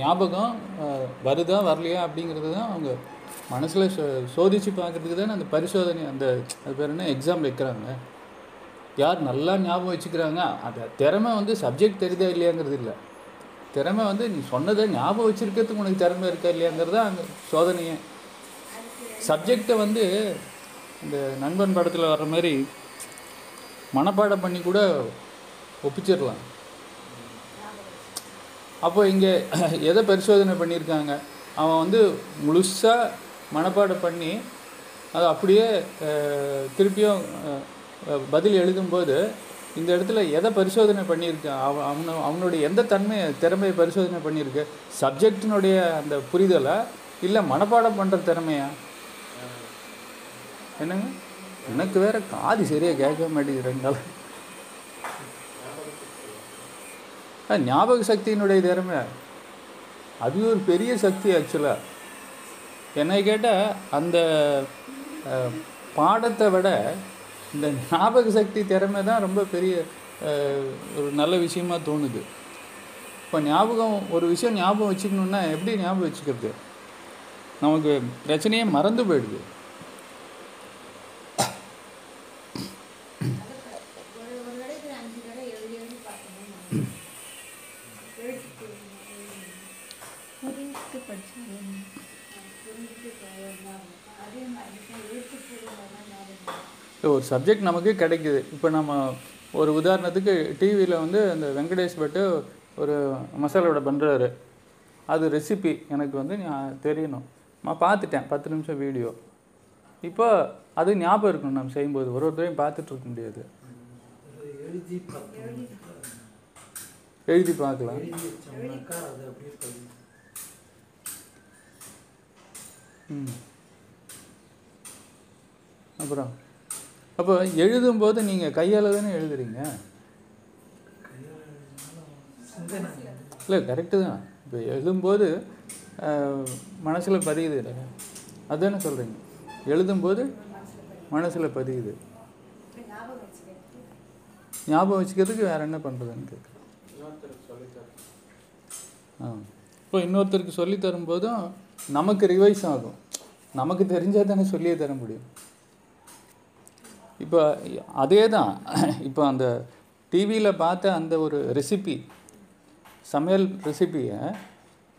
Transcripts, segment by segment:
ஞாபகம் வருதா வரலையா அப்படிங்கிறது தான் அவங்க மனசில் சோ சோதித்து பார்க்குறதுக்கு தானே அந்த பரிசோதனை அந்த அது பேர் என்ன எக்ஸாம் வைக்கிறாங்க. யார் நல்லா ஞாபகம் வச்சுக்கிறாங்க? அந்த திறமை வந்து சப்ஜெக்ட் தெரியுதா இல்லையாங்கிறது இல்லை. திறமை வந்து நீ சொன்னதை ஞாபகம் வச்சிருக்கிறதுக்கு உனக்கு திறமை இருக்கா இல்லையாங்கிறது தான் அங்கே சோதனையே. சப்ஜெக்டை வந்து இந்த நண்பன் படத்தில் வர்ற மாதிரி மனப்பாடம் பண்ணி கூட ஒப்பிச்சிடலாம். அப்போ இங்கே எதை பரிசோதனை பண்ணியிருக்காங்க? அவன் வந்து முழுசாக மனப்பாடம் பண்ணி அதை அப்படியே திருப்பியும் பதில் எழுதும்போது இந்த இடத்துல எதை பரிசோதனை பண்ணியிருக்கான் அவன் அவனு அவனுடைய எந்த தன்மையை திறமையை பரிசோதனை பண்ணியிருக்கு? சப்ஜெக்டினுடைய அந்த புரிதலை? இல்லை மனப்பாடம் பண்ணுற திறமையா? என்னங்க? எனக்கு வேற காது சரியாக கேட்க மாட்டேங்கிறனால ஞாபக சக்தியினுடைய திறமை அது ஒரு பெரிய சக்தி ஆக்சுவலாக என்னை கேட்டால் அந்த பாடத்தை விட இந்த ஞாபக சக்தி திறமை தான் ரொம்ப பெரிய ஒரு நல்ல விஷயமா தோணுது. இப்போ ஞாபகம் ஒரு விஷயம் ஞாபகம் வச்சுக்கணுன்னா எப்படி ஞாபகம் வச்சுக்கிறது? நமக்கு பிரச்சனையே மறந்து போயிடுது. ஒரு சப்ஜெக்ட் நமக்கு கிடைக்குது. இப்போ நம்ம ஒரு உதாரணத்துக்கு டிவியில் வந்து அந்த வெங்கடேஷ் பட்டு ஒரு மசாலாவோட பண்ணுறாரு அது ரெசிபி எனக்கு வந்து தெரியணும். நான் பார்த்துட்டேன் பத்து நிமிஷம் வீடியோ இப்போ அது ஞாபகம் இருக்கணும் நம்ம செய்யும்போது. ஒரு ஒருத்தரையும் பார்த்துட்டு இருக்க முடியாது. எழுதி பார்க்கலாம். ம். அப்புறம்? அப்போ எழுதும்போது நீங்கள் கையால் தானே எழுதுறீங்க? இல்லை கரெக்டு தான். இப்போ எழுதும்போது மனசில் பதியுது இல்லை? அதுதானே சொல்கிறீங்க எழுதும்போது மனசில் பதியுது. ஞாபகம் ஞாபகம் வச்சுக்கிறதுக்கு வேறு என்ன பண்ணுறதுன்னு கேட்குறேன் ஆ. இப்போ இன்னொருத்தருக்கு சொல்லி தரும்போதும் நமக்கு ரிவைஸ் ஆகும். நமக்கு தெரிஞ்சால் தானே சொல்லியே தர முடியும். இப்போ அதே தான் இப்போ அந்த டிவியில் பார்த்த அந்த ஒரு ரெசிபி சமையல் ரெசிபியை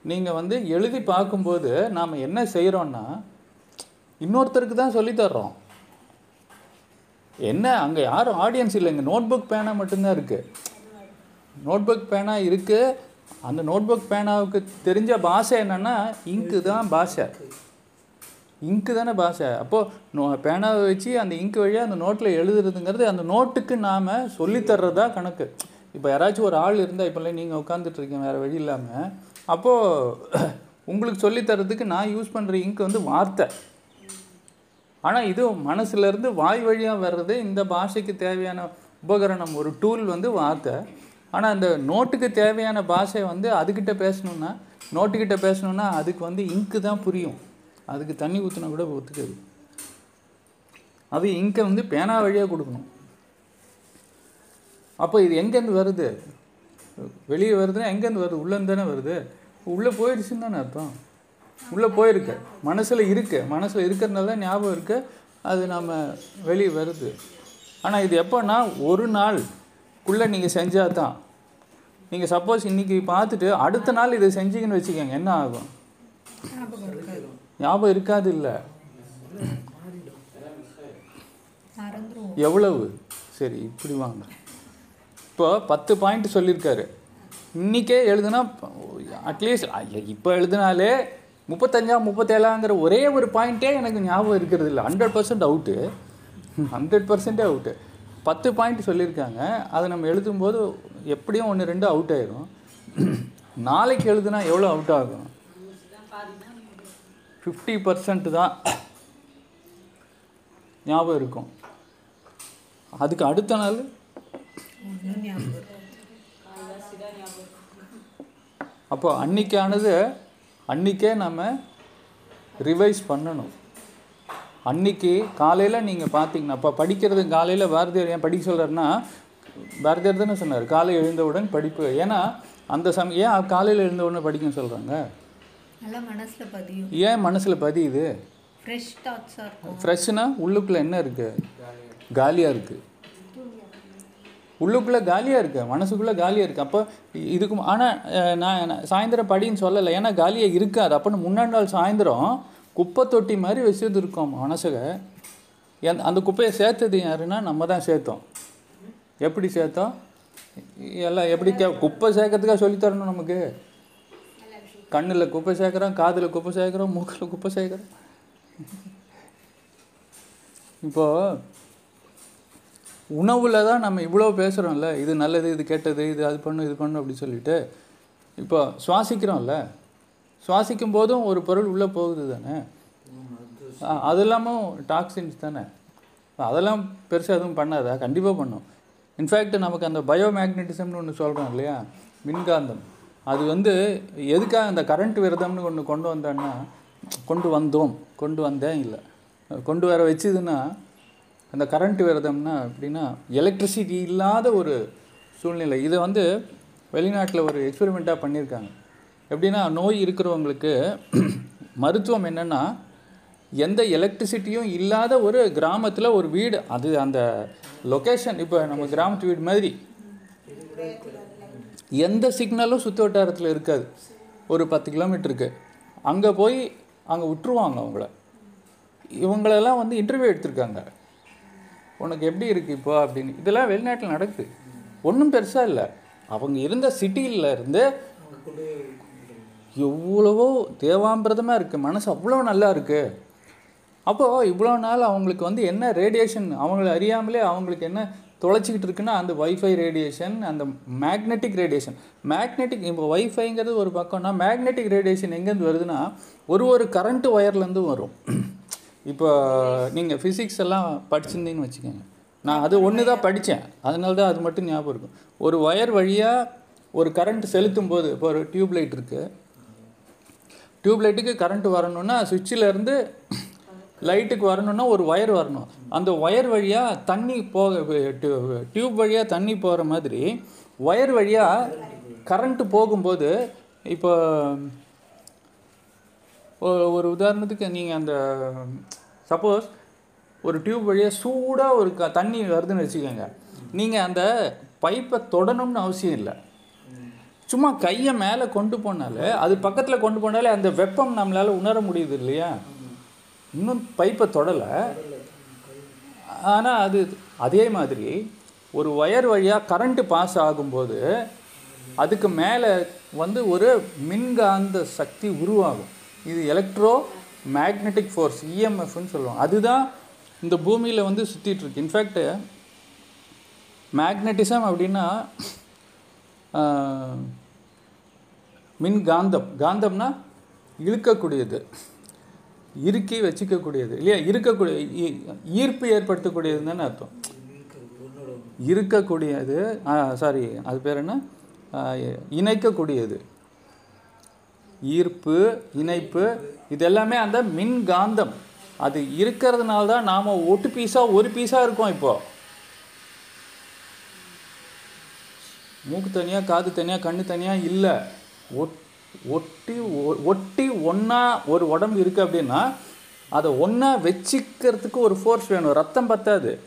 நீங்கள் வந்து எழுதி பார்க்கும்போது நாம் என்ன செய்கிறோன்னா இன்னொருத்தருக்கு தான் சொல்லித்தர்றோம் என்ன அங்கே யாரும் ஆடியன்ஸ் இல்லை இங்கே நோட் நோட்புக் பேனா மட்டும்தான் இருக்குது நோட்புக் பேனா இருக்குது அந்த நோட்புக் பேனாவுக்கு தெரிஞ்ச பாஷை என்னென்னா இங்கு தான் பாஷை. இங்கு தானே பாஷை. அப்போது நோ பேனாவை வச்சு அந்த இங்கு வழியாக அந்த நோட்டில் எழுதுறதுங்கிறது அந்த நோட்டுக்கு நாம் சொல்லித்தர்றதா கணக்கு. இப்போ யாராச்சும் ஒரு ஆள் இருந்தால் இப்போல்லாம் நீங்கள் உட்காந்துட்ருக்கீங்க வேறு வழி இல்லாமல் அப்போது உங்களுக்கு சொல்லித்தரதுக்கு நான் யூஸ் பண்ணுற இங்கு வந்து வார்த்தை. ஆனால் இது மனசுலேருந்து வாய் வழியாக வர்றது இந்த பாஷைக்கு தேவையான உபகரணம். ஒரு டூல் வந்து வார்த்தை. ஆனால் அந்த நோட்டுக்கு தேவையான பாஷை வந்து அதுக்கிட்ட பேசணுன்னா நோட்டுக்கிட்ட பேசணுன்னா அதுக்கு வந்து இங்கு தான் புரியும். அதுக்கு தண்ணி ஊற்றினா கூட ஒத்துக்காது. அது இங்கே வந்து பேனா வழியாக கொடுக்கணும். அப்போ இது எங்கேருந்து வருது? வெளியே வருதுன்னா எங்கேருந்து வருது? உள்ளேருந்து தானே வருது. உள்ளே போயிடுச்சுன்னு தானே அர்த்தம். உள்ளே போயிருக்கு. மனசில் இருக்கு. மனசில் இருக்கிறதுனால தான் ஞாபகம் இருக்கு. அது நம்ம வெளியே வருது. ஆனால் இது எப்போன்னா ஒரு நாள்க்குள்ளே நீங்கள் செஞ்சால் தான். நீங்கள் சப்போஸ் இன்றைக்கி பார்த்துட்டு அடுத்த நாள் இதை செஞ்சீங்கன்னு வச்சுக்கோங்க என்ன ஆகும்? ஞாபகம் இருக்காது இல்லை எவ்வளவு? சரி இப்படி வாங்க. இப்போ பத்து பாயிண்ட் சொல்லியிருக்காரு. இன்றைக்கே எழுதுனா அட்லீஸ்ட் இப்போ எழுதினாலே முப்பத்தஞ்சா முப்பத்தேழாங்கிற ஒரே ஒரு பாயிண்ட்டே எனக்கு ஞாபகம் இருக்கிறது இல்லை. ஹண்ட்ரட் பர்சன்ட் அவுட்டு ஹண்ட்ரட் பர்சன்டே அவுட்டு பத்து பாயிண்ட் சொல்லியிருக்காங்க. அதை நம்ம எழுதும்போது எப்படியும் ஒன்று ரெண்டு அவுட் ஆயிரும். நாளைக்கு எழுதுனா எவ்வளோ அவுட் ஆகும்? ஃபிஃப்டி பர்சன்ட் தான் ஞாபகம் இருக்கும். அதுக்கு அடுத்த நாள் அப்போ அன்னைக்கானது அன்னைக்கே நம்ம ரிவைஸ் பண்ணணும். அன்னைக்கு காலையில் நீங்கள் பார்த்தீங்கன்னா இப்போ படிக்கிறது காலையில் பாரதியார் ஏன் படிக்க சொல்கிறாருன்னா பாரதியார் தானே சொன்னார் காலை எழுந்தவுடன் படிப்பு. ஏன்னா அந்த சமயம் ஏன் காலையில் எழுந்தவுடனே படிக்கன்னு சொல்கிறாங்க நல்லா மனசுல பதியும். ஏன் மனசில் பதியுது? ஃப்ரெஷ் தாட்ஸாக இருக்கும். ஃப்ரெஷ்னா உள்ளுக்குள்ளே என்ன இருக்குது காலியாக இருக்குது உள்ளுக்குள்ளே காலியாக இருக்குது மனசுக்குள்ளே காலியாக இருக்குது அப்போ இதுக்கு ஆனால் நான் சாயந்தரம் படின்னு சொல்லலை. ஏன்னா காலியாக இருக்காது. அப்போன்னு முன்னாடி நாள் சாயந்தரம் குப்பை தொட்டி மாதிரி வச்சது இருக்கும் மனசுக. என் அந்த குப்பையை சேர்த்தது யாருன்னா நம்ம தான் சேர்த்தோம். எப்படி சேர்த்தோம்? எல்லாம் எப்படி கே குப்பை சேர்க்கறதுக்காக சொல்லித் தரணும் நமக்கு. கண்ணில் குப்பை சேர்க்குறோம் காதில் குப்பை சேர்க்குறோம் மூக்கில் குப்பை சேர்க்குறோம் இப்போது உணவில் தான் நம்ம இவ்வளோ பேசுகிறோம்ல இது நல்லது இது கெட்டது இது அது பண்ணு இது பண்ணு அப்படின்னு சொல்லிட்டு இப்போ சுவாசிக்கிறோம்ல. சுவாசிக்கும் போதும் ஒரு பொருள் உள்ளே போகுது தானே. அது இல்லாமல் டாக்ஸின்ஸ் தானே. அதெல்லாம் பெருசாக எதுவும் பண்ணாதா? கண்டிப்பாக பண்ணும். இன்ஃபேக்ட் நமக்கு அந்த பயோமேக்னட்டிசம்னு ஒன்று சொல்கிறோம் இல்லையா? மின்காந்தம். அது வந்து எதுக்காக அந்த கரண்ட் விரதம்னு ஒன்று கொண்டு வந்தோன்னா கொண்டு வந்தோம் கொண்டு வந்தேன் இல்லை. கொண்டு வர வச்சுதுன்னா அந்த கரண்ட் விரதம்னா எப்படின்னா எலக்ட்ரிசிட்டி இல்லாத ஒரு சூழ்நிலை. இதை வந்து வெளிநாட்டில் ஒரு எக்ஸ்பெரிமெண்ட்டாக பண்ணியிருக்காங்க. எப்படின்னா நோய் இருக்கிறவங்களுக்கு மருத்துவம் என்னென்னா எந்த எலக்ட்ரிசிட்டியும் இல்லாத ஒரு கிராமத்தில் ஒரு வீடு. அது அந்த லொக்கேஷன் இப்போ நம்ம கிராமத்து வீடு மாதிரி. எந்த சிக்னலும் சுற்று வட்டாரத்தில் இருக்காது. ஒரு பத்து கிலோமீட்டருக்கு அங்கே போய் அங்கே விட்டுருவாங்க அவங்கள. இவங்களெல்லாம் வந்து இன்டர்வியூ எடுத்திருக்காங்க. உனக்கு எப்படி இருக்குது இப்போ அப்படின்னு. இதெல்லாம் வெளிநாட்டில் நடக்குது. ஒன்றும் பெருசாக இல்லை. அவங்க இருந்த சிட்டியில் இருந்து எவ்வளவோ தேவாம்பிரதமாக இருக்குது மனசு அவ்வளோ நல்லா இருக்குது அப்போது இவ்வளோ நாள் அவங்களுக்கு வந்து என்ன ரேடியேஷன் அவங்கள அறியாமலே அவங்களுக்கு என்ன தொலைச்சிக்கிட்டு இருக்குன்னா அந்த வைஃபை ரேடியேஷன் அந்த மேக்னெட்டிக் ரேடியேஷன் மேக்னெட்டிக் இப்போ வைஃபைங்கிறது ஒரு பக்கம்னா மேக்னெட்டிக் ரேடியேஷன் எங்கேருந்து வருதுன்னா ஒரு ஒரு கரண்ட் ஒயர்லேருந்து வரும். இப்போ நீங்கள் ஃபிசிக்ஸ் எல்லாம் படிச்சிருந்தீங்கன்னு வச்சுக்கோங்க. நான் அது ஒன்று தான் படித்தேன் அதனால தான் அது மட்டும் ஞாபகம் இருக்கும். ஒரு ஒயர் வழியாக ஒரு கரண்ட் செலுத்தும் போது இப்போ ஒரு டியூப்லைட் இருக்குது டியூப்லைட்டுக்கு கரண்ட் வரணும்னா சுவிட்சிலேருந்து லைட்டுக்கு வரணும்னா ஒரு ஒயர் வரணும். அந்த ஒயர் வழியாக தண்ணி போக டியூப் வழியாக தண்ணி போகிற மாதிரி ஒயர் வழியாக கரண்ட்டு போகும்போது இப்போ ஒரு உதாரணத்துக்கு நீங்கள் அந்த சப்போஸ் ஒரு டியூப் வழியாக சூடாக ஒரு க தண்ணி வருதுன்னு வச்சுக்கோங்க. நீங்கள் அந்த பைப்பை தொடணும்னு அவசியம் இல்லை. சும்மா கையை மேலே கொண்டு போனாலே அது பக்கத்தில் கொண்டு போனாலே அந்த வெப்பம் நம்மளால் உணர முடியுது இல்லையா? இன்னும் பைப்பை தொடலை. ஆனால் அது அதே மாதிரி ஒரு ஒயர் வழியாக கரண்ட்டு பாஸ் ஆகும்போது அதுக்கு மேலே வந்து ஒரு மின்காந்த சக்தி உருவாகும். இது எலக்ட்ரோ மேக்னெட்டிக் ஃபோர்ஸ் இஎம்எஃப்னு சொல்லுவோம் அதுதான் இந்த பூமியில் வந்து சுற்றிட்டுருக்கு இன்ஃபேக்ட்டு மேக்னட்டிசம் அப்படின்னா மின் காந்தம் காந்தம்னா இழுக்கக்கூடியது. இறுக்கி வச்சுக்கக்கூடியது. இல்லையா? இருக்கக்கூடிய ஈ- ஈர்ப்பு ஏற்படுத்தக்கூடியது தானே அர்த்தம். இருக்கக்கூடியது சாரி அது பேர் என்ன? இணைக்கக்கூடியது. ஈர்ப்பு இணைப்பு இது எல்லாமே அந்த மின்காந்தம். அது இருக்கிறதுனால தான் நாம் ஒட்டு பீஸாக ஒரு பீஸாக இருக்கோம் இப்போ. மூக்கு தனியாக காது தனியாக கண்ணு தனியாக இல்லை. ஒட் ஒட்டி ஒ- ஒட்டி ஒன்றா ஒரு உடம்பு இருக்குது அப்படின்னா அதை ஒன்றா வச்சிக்கிறதுக்கு ஒரு ஃபோர்ஸ் வேணும். ரத்தம் பத்தாது.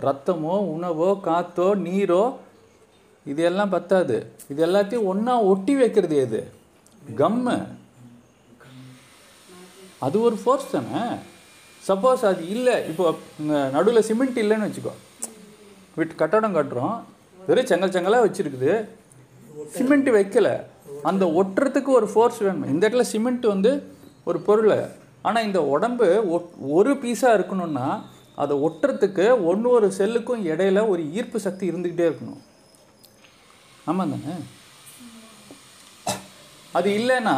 ரத்தமோ உணவோ காத்தோ நீரோ இது எல்லாம் பத்தாது. இது எல்லாத்தையும் ஒன்றா ஒட்டி வைக்கிறது எது? கம்மு. அது ஒரு ஃபோர்ஸ் தானே? சப்போஸ் அது இல்லை. இப்போ நடுவில் சிமெண்ட் இல்லைன்னு வச்சுக்கோ. வீட்டு கட்டடம் கட்டுறோம். வெறும் செங்கல் செங்கலாக வச்சுருக்குது. சிமெண்ட் வைக்கல. அந்த ஒட்டுறதுக்கு ஒரு ஃபோர்ஸ் வேணும். இந்த இடத்துல சிமெண்ட் வந்து ஒரு பொருள். ஆனால் இந்த உடம்பு ஒட் ஒரு பீஸாக இருக்கணும்னா அதை ஒட்டுறதுக்கு ஒன்று ஒரு செல்லுக்கும் இடையில ஒரு ஈர்ப்பு சக்தி இருந்துக்கிட்டே இருக்கணும். ஆமாம் தானே? அது இல்லைன்னா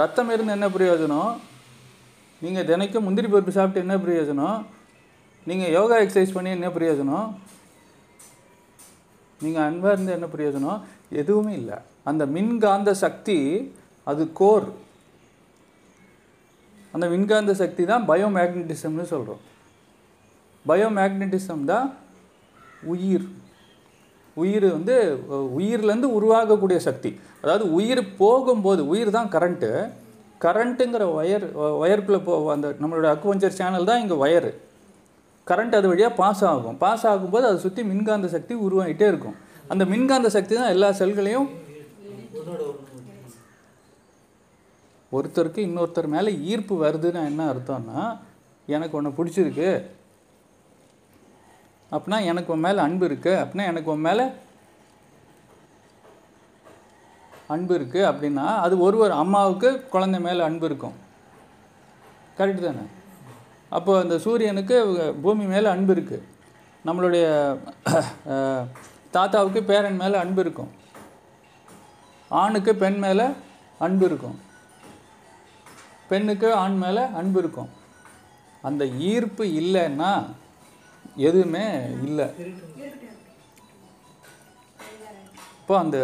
ரத்தம் இருந்து என்ன பிரயோஜனம்? நீங்கள் தினைக்கும் முந்திரி பருப்பு சாப்பிட்டு என்ன பிரயோஜனம்? நீங்கள் யோகா எக்ஸசைஸ் பண்ணி என்ன பிரயோஜனம்? நீங்கள் அன்பாக இருந்து என்ன பிரயோஜனம் எதுவுமே இல்லை. அந்த மின்காந்த சக்தி அது கோர். அந்த மின்காந்த சக்தி தான் பயோமேக்னட்டிசம்னு சொல்கிறோம் பயோமேக்னட்டிசம் தான் உயிர். உயிர் வந்து உயிர்லேருந்து உருவாகக்கூடிய சக்தி. அதாவது உயிர் போகும்போது உயிர் தான் கரண்ட்டு. கரண்ட்டுங்கிற ஒயர் ஒயருக்குள்ளே போ அந்த நம்மளோட அக்குவஞ்சர் சேனல் தான் இங்கே ஒயரு கரண்ட் அது வழியாக பாஸ் ஆகும். பாஸ் ஆகும்போது அதை சுற்றி மின்காந்த சக்தி உருவாகிட்டே இருக்கும். அந்த மின்காந்த சக்தி தான் எல்லா செல்களையும் ஒருத்தருக்கு இன்னொருத்தர் மேலே ஈர்ப்பு வருதுன்னா என்ன அர்த்தம்னா எனக்கு ஒன்று பிடிச்சிருக்கு. அப்படின்னா எனக்கு உன் மேலே அன்பு இருக்குது அப்படின்னா எனக்கு உன் மேலே அன்பு இருக்குது அப்படின்னா அது ஒரு ஒரு அம்மாவுக்கு குழந்தை மேலே அன்பு இருக்கும். கரெக்டு தானே? அப்போ அந்த சூரியனுக்கு பூமி மேலே அன்பு இருக்குது நம்மளுடைய தாத்தாவுக்கு பேரன் மேலே அன்பு இருக்கும். ஆணுக்கு பெண் மேலே அன்பு இருக்கும். பெண்ணுக்கு ஆண் மேலே அன்பு இருக்கும். அந்த ஈர்ப்பு இல்லைன்னா எதுவுமே இல்லை. இப்போ அந்த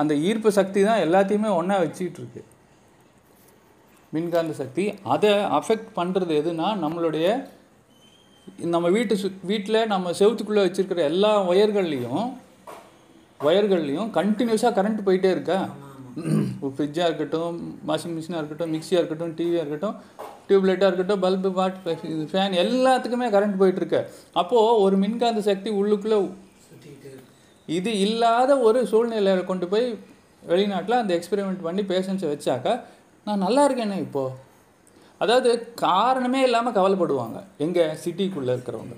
அந்த ஈர்ப்பு சக்தி தான் எல்லாத்தையுமே ஒன்றா வச்சுக்கிட்டு இருக்கு. மின்காந்த சக்தி அதை அஃபெக்ட் பண்ணுறது எதுனா நம்மளுடைய நம்ம வீட்டு சு வீட்டில் நம்ம செவுத்துக்குள்ளே வச்சுருக்கிற எல்லா ஒயர்கள்லேயும் ஒயர்கள்லேயும் கண்டினியூஸாக கரண்ட் போயிட்டே இருக்கா? ஃப்ரிட்ஜாக இருக்கட்டும் வாஷிங் மிஷினாக இருக்கட்டும் மிக்சியாக இருக்கட்டும் டிவியாக இருக்கட்டும் டியூப்லைட்டாக இருக்கட்டும் பல்பு வாட் ஃபேன் எல்லாத்துக்குமே கரண்ட் போயிட்டுருக்கு அப்போது ஒரு மின்காந்த சக்தி உள்ளுக்குள்ளே இது இல்லாத ஒரு சூழ்நிலையில் கொண்டு போய் வெளிநாட்டில் அந்த எக்ஸ்பெரிமெண்ட் பண்ணி பேஷண்ட்ஸை வச்சாக்கா நான் நல்லா இருக்கேனே இப்போது அதாவது காரணமே இல்லாமல் கவலைப்படுவாங்க. எங்கள் சிட்டிக்குள்ளே இருக்கிறவங்க.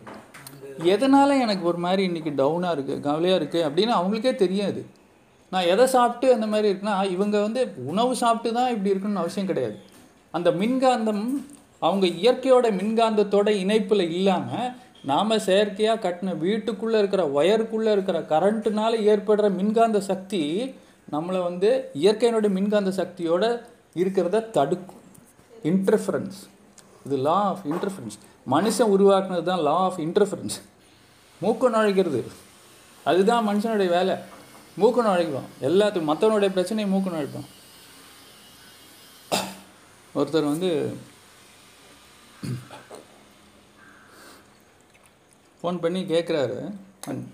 எதனால் எனக்கு ஒரு மாதிரி இன்றைக்கி டவுனாக இருக்குது கவலையாக இருக்குது அப்படின்னு அவங்களுக்கே தெரியாது. நான் எதை சாப்பிட்டு அந்த மாதிரி இருக்குன்னா இவங்க வந்து உணவு சாப்பிட்டு தான் இப்படி இருக்குன்னு அவசியம் கிடையாது. அந்த மின்காந்தம் அவங்க இயற்கையோட மின்காந்தத்தோட இணைப்பில் இல்லாமல் நாம் செயற்கையாக கட்டின வீட்டுக்குள்ளே இருக்கிற ஒயருக்குள்ளே இருக்கிற கரண்ட்டுனால ஏற்படுற மின்காந்த சக்தி நம்மளை வந்து இயற்கையினுடைய மின்காந்த சக்தியோட இருக்கிறத தடுக்கும். இன்டர்ஃபரன்ஸ் இது லா ஆஃப் இன்டர்ஃபரன்ஸ் மனுஷன் உருவாக்குனது தான் லா ஆஃப் இன்டர்ஃபரன்ஸ் மூக்கு நுழைக்கிறது. அதுதான் மனுஷனுடைய வேலை. மூக்கம் நுழைக்கும். எல்லாத்துக்கும் மற்றவனுடைய பிரச்சனையை மூக்கு நுழைப்பான் ஒருத்தர் வந்து ஃபோன் பண்ணி கேட்குறாரு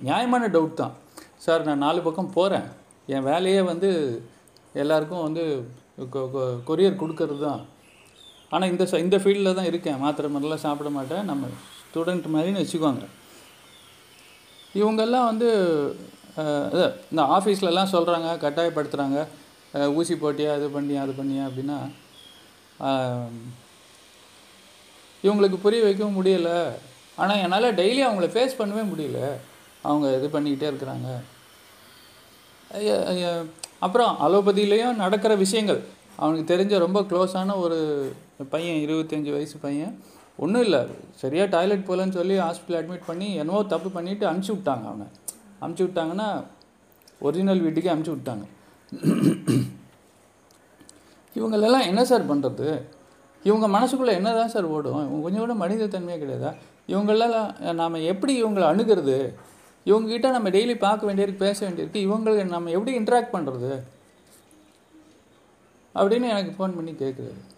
நியாயமான டவுட் தான். சார் நான் நாலு பக்கம் போகிறேன் என் வேலையே வந்து எல்லாருக்கும் வந்து கொரியர் கொடுக்கறது தான். ஆனால் இந்த ச- இந்த ஃபீல்டில் தான் இருக்கேன். மாத்திரை மாதிரிலாம் சாப்பிட மாட்டேன். நம்ம ஸ்டூடெண்ட் மாதிரின்னு வச்சுக்குவாங்க இவங்கெல்லாம் வந்து இந்த ஆஃபீஸ்லலாம் சொல்கிறாங்க கட்டாயப்படுத்துகிறாங்க ஊசி போட்டியா இது பண்ணியா அது பண்ணியா அப்படின்னா இவங்களுக்கு புரிய வைக்கவும் முடியலை. ஆனால் என்னால் டெய்லி அவங்கள ஃபேஸ் பண்ணவே முடியல. அவங்க இது பண்ணிக்கிட்டே இருக்கிறாங்க. அப்புறம் அலோபதியிலையும் நடக்கிற விஷயங்கள். அவனுக்கு தெரிஞ்ச ரொம்ப க்ளோஸான ஒரு பையன் இருபத்தஞ்சி வயசு பையன். ஒன்றும் இல்லை. சரியாக டாய்லெட் போகலன்னு சொல்லி ஹாஸ்பிட்டல் அட்மிட் பண்ணி என்னவோ தப்பு பண்ணிவிட்டு அனுப்பிச்சி விட்டாங்க அவனை அனுப்பிச்சி விட்டாங்கன்னா ஒரிஜினல் வீட்டுக்கே அனுப்பிச்சி விட்டாங்க. இவங்களெல்லாம் என்ன சார் பண்ணுறது இவங்க மனசுக்குள்ளே என்ன தான் சார் ஓடும்? இவங்க கொஞ்சம் கூட மனித தன்மையே கிடையாதா? இவங்களெல்லாம் நாம் எப்படி இவங்களை அணுகிறது? இவங்ககிட்ட நம்ம டெய்லி பார்க்க வேண்டியிருக்கு பேச வேண்டியிருக்கு. இவங்களை நம்ம எப்படி இன்ட்ராக்ட் பண்ணுறது அப்படின்னு எனக்கு ஃபோன் பண்ணி கேட்குறது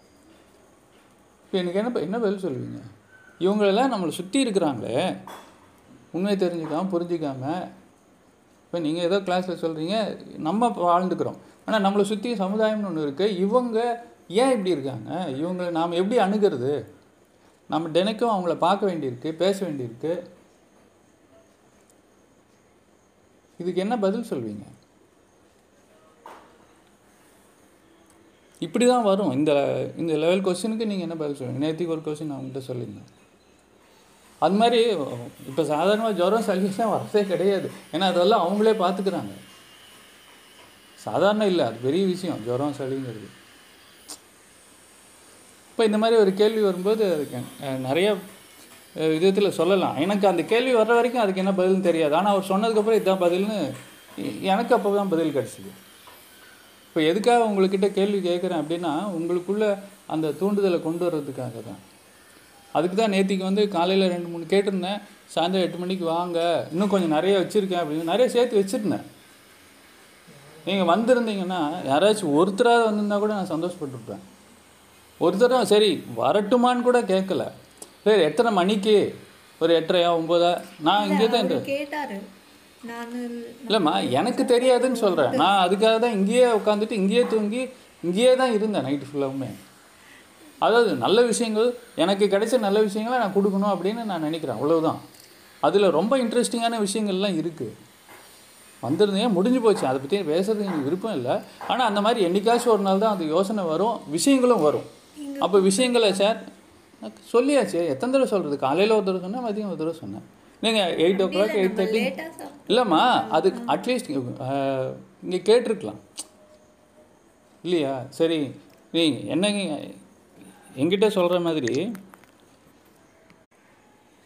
இப்போ எனக்கு என்ன ப- என்ன பதில் சொல்லுவீங்க? இவங்களெல்லாம் நம்மளை சுற்றி இருக்கிறாங்களே. உண்மையை தெரிஞ்சுக்காமல் புரிஞ்சிக்காமல் இப்போ நீங்கள் ஏதோ கிளாஸில் சொல்கிறீங்க நம்ம வாழ்ந்துக்கிறோம். ஆனால் நம்மளை சுற்றி சமுதாயம்னு ஒன்று இருக்குது இவங்க ஏன் இப்படி இருக்காங்க? இவங்களை நாம் எப்படி அணுகிறது? நம்ம தினைக்கும் அவங்கள பார்க்க வேண்டியிருக்கு பேச வேண்டியிருக்கு. இதுக்கு என்ன பதில் சொல்வீங்க? இப்படி தான் வரும். இந்த இந்த லெவல் கொஸ்டினுக்கு நீங்கள் என்ன பதில் சொல்லுங்கள் நேற்றுக்கு ஒரு கொஸ்டின் அவங்ககிட்ட சொல்லியிருந்தேன். அது மாதிரி இப்போ சாதாரணமாக ஜுரம் சல்யூஷன் வரதே கிடையாது. ஏன்னா அதெல்லாம் அவங்களே பார்த்துக்கிறாங்க சாதாரண இல்லை. அது பெரிய விஷயம். ஜுரம் சளிங்கிறது. இப்போ இந்த மாதிரி ஒரு கேள்வி வரும்போது அதுக்கு நிறைய விதத்தில் சொல்லலாம். எனக்கு அந்த கேள்வி வர்ற வரைக்கும் அதுக்கு என்ன பதில்னு தெரியாது. ஆனால் அவர் சொன்னதுக்கப்புறம் இதுதான் பதில்னு எனக்கு அப்போ தான் பதில் கிடச்சிது. இப்போ எதுக்காக உங்கள்கிட்ட கேள்வி கேட்குறேன் அப்படின்னா உங்களுக்குள்ள அந்த தூண்டுதலை கொண்டு வர்றதுக்காக தான். அதுக்கு தான் நேத்திக்கு வந்து காலையில் ரெண்டு மூணு கேட்டிருந்தேன். சாயந்தரம் எட்டு மணிக்கு வாங்க. இன்னும் கொஞ்சம் நிறைய வச்சுருக்கேன் அப்படின்னு நிறைய சேர்த்து வச்சுருந்தேன். நீங்கள் வந்திருந்தீங்கன்னா யாராச்சும் ஒருத்தராக வந்திருந்தா கூட நான் சந்தோஷப்பட்டுருப்பேன் ஒருத்தரும் சரி வரட்டுமான்னு கூட கேட்கல சரி எத்தனை மணிக்கு? ஒரு எட்டரையா ஒம்போதா நான் இங்கே தான் கேட்டாரு. இல்லைம்மா எனக்கு தெரியாதுன்னு சொல்கிறேன் நான் அதுக்காக தான் இங்கேயே உட்காந்துட்டு இங்கேயே தூங்கி இங்கேயே தான் இருந்தேன் நைட்டு ஃபுல்லாவுமே அதாவது நல்ல விஷயங்கள் எனக்கு கிடைச்ச நல்ல விஷயங்களை நான் கொடுக்கணும் அப்படின்னு நான் நினைக்கிறேன். அவ்வளவுதான். அதில் ரொம்ப இன்ட்ரெஸ்டிங்கான விஷயங்கள்லாம் இருக்குது வந்திருந்தேன் முடிஞ்சு போச்சு. அதை பற்றி பேசுறதுக்கு எனக்கு விருப்பம் இல்லை. ஆனால் அந்த மாதிரி என்னைக்காச்சும் ஒரு நாள் தான் அந்த யோசனை வரும் விஷயங்களும் வரும். அப்போ விஷயங்களை சார் சொல்லியாச்சு. எத்தனை தடவை சொல்கிறது காலையில் ஒரு தடவை சொன்னேன் மதியம் ஒரு தடவை சொன்னேன். நீங்கள் eight o'clock eight thirty இல்லைம்மா அது அட்லீஸ்ட் இங்கே கேட்டிருக்கலாம். இல்லையா? சரி நீ என்னங்க என்கிட்ட சொல்கிற மாதிரி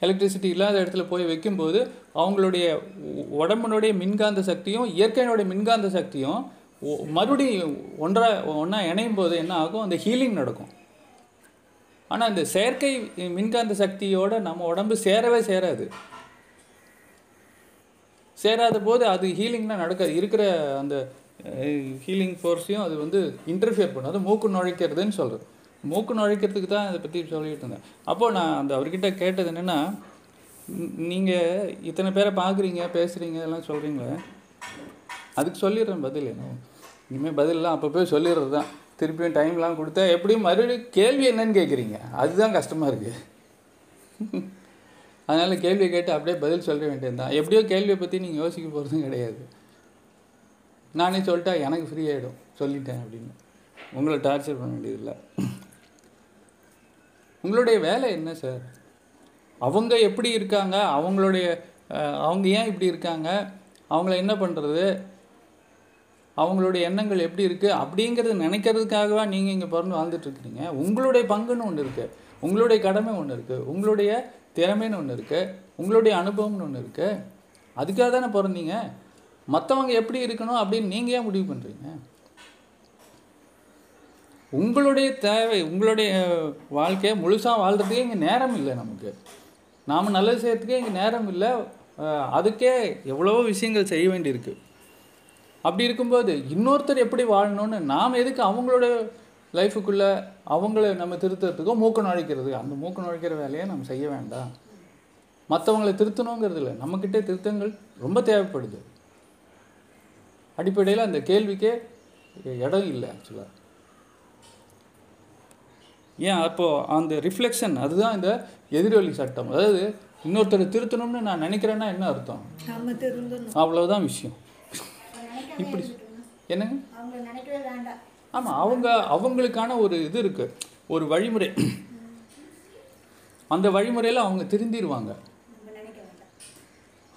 எலக்ட்ரிசிட்டி இல்லாத இடத்துல போய் வைக்கும்போது அவங்களுடைய உடம்பினுடைய மின்காந்த சக்தியும் இயற்கையினுடைய மின்காந்த சக்தியும் மறுபடியும் ஒன்றா ஒன்றா இணையும் போது என்ன ஆகும்? அந்த ஹீலிங் நடக்கும். ஆனால் இந்த செயற்கை மின்காந்த சக்தியோட நம்ம உடம்பு சேரவே சேராது. சேராத போது அது ஹீலிங்லாம் நடக்காது. இருக்கிற அந்த ஹீலிங் ஃபோர்ஸையும் அது வந்து இன்டர்ஃபியர் பண்ணும். அது மூக்கு நுழைக்கிறதுன்னு சொல்கிறது மூக்கு நுழைக்கிறதுக்கு தான் அதை பற்றி சொல்லிட்டு இருந்தேன். அப்போது நான் அந்த அவர்கிட்ட கேட்டது என்னென்னா நீங்கள் இத்தனை பேரை பார்க்குறீங்க பேசுகிறீங்க எல்லாம் சொல்கிறீங்களே அதுக்கு சொல்லிடுறேன் பதில். என்ன இனிமேல் பதிலெலாம் அப்போ போய் சொல்லிடுறது தான். திருப்பியும் டைம்லாம் கொடுத்தா எப்படியும் மறுபடியும் கேள்வி என்னன்னு கேட்குறீங்க அதுதான் கஷ்டமாக இருக்குது அதனால் கேள்வியை கேட்டு அப்படியே பதில் சொல்ல வேண்டியது தான் எப்படியோ கேள்வியை பற்றி நீங்கள் யோசிக்க போகிறதும் கிடையாது. நானே சொல்லிட்டா எனக்கு ஃப்ரீ ஆகிடும் சொல்லிட்டேன் அப்படின்னு. உங்களை டார்ச்சர் பண்ண வேண்டியதில்லை. உங்களுடைய வேலை என்ன சார் அவங்க எப்படி இருக்காங்க? அவங்களுடைய அவங்க ஏன் இப்படி இருக்காங்க? அவங்கள என்ன பண்ணுறது அவங்களுடைய எண்ணங்கள் எப்படி இருக்குது அப்படிங்கிறது நினைக்கிறதுக்காகவா நீங்கள் இங்கே பிறந்து வாழ்ந்துட்டுருக்கிறீங்க உங்களுடைய பங்குன்னு ஒன்று இருக்குது உங்களுடைய கடமை ஒன்று இருக்குது உங்களுடைய திறமைன்னு ஒன்று இருக்குது உங்களுடைய அனுபவம்னு ஒன்று இருக்குது அதுக்காக தானே பிறந்தீங்க. மற்றவங்க எப்படி இருக்கணும் அப்படின்னு நீங்கள் ஏன் முடிவு பண்ணுறீங்க உங்களுடைய தேவை உங்களுடைய வாழ்க்கையை முழுசாக வாழ்கிறதுக்கே இங்கே நேரம் இல்லை நமக்கு. நாம் நல்லது செய்யறதுக்கே இங்கே நேரம் இல்லை. அதுக்கே எவ்வளவோ விஷயங்கள் செய்ய வேண்டியிருக்கு. அப்படி இருக்கும்போது இன்னொருத்தர் எப்படி வாழணும்னு நாம் எதுக்கு அவங்களோட லைஃபுக்குள்ளே அவங்கள நம்ம திருத்துறதுக்கோ மூக்கு நுழைக்கிறது அந்த மூக்கு நுழைக்கிற வேலையை நம்ம செய்ய வேண்டாம். மற்றவங்களை திருத்தணுங்கிறது இல்லை. நம்மக்கிட்ட திருத்தங்கள் ரொம்ப தேவைப்படுது. அடிப்படையில் அந்த கேள்விக்கே இடம் இல்லை ஆக்சுவலாக ஏன்? அப்போது அந்த ரிஃப்ளெக்ஷன் அதுதான் இந்த எதிரொலி சட்டம். அதாவது இன்னொருத்தரை திருத்தணும்னு நான் நினைக்கிறேன்னா என்ன அர்த்தம்? அவ்வளவுதான் விஷயம். இப்படி. என்னங்க? ஆமாம் அவங்க அவங்களுக்கான ஒரு இது இருக்கு. ஒரு வழிமுறை. அந்த வழிமுறையில் அவங்க வேண்டாம்.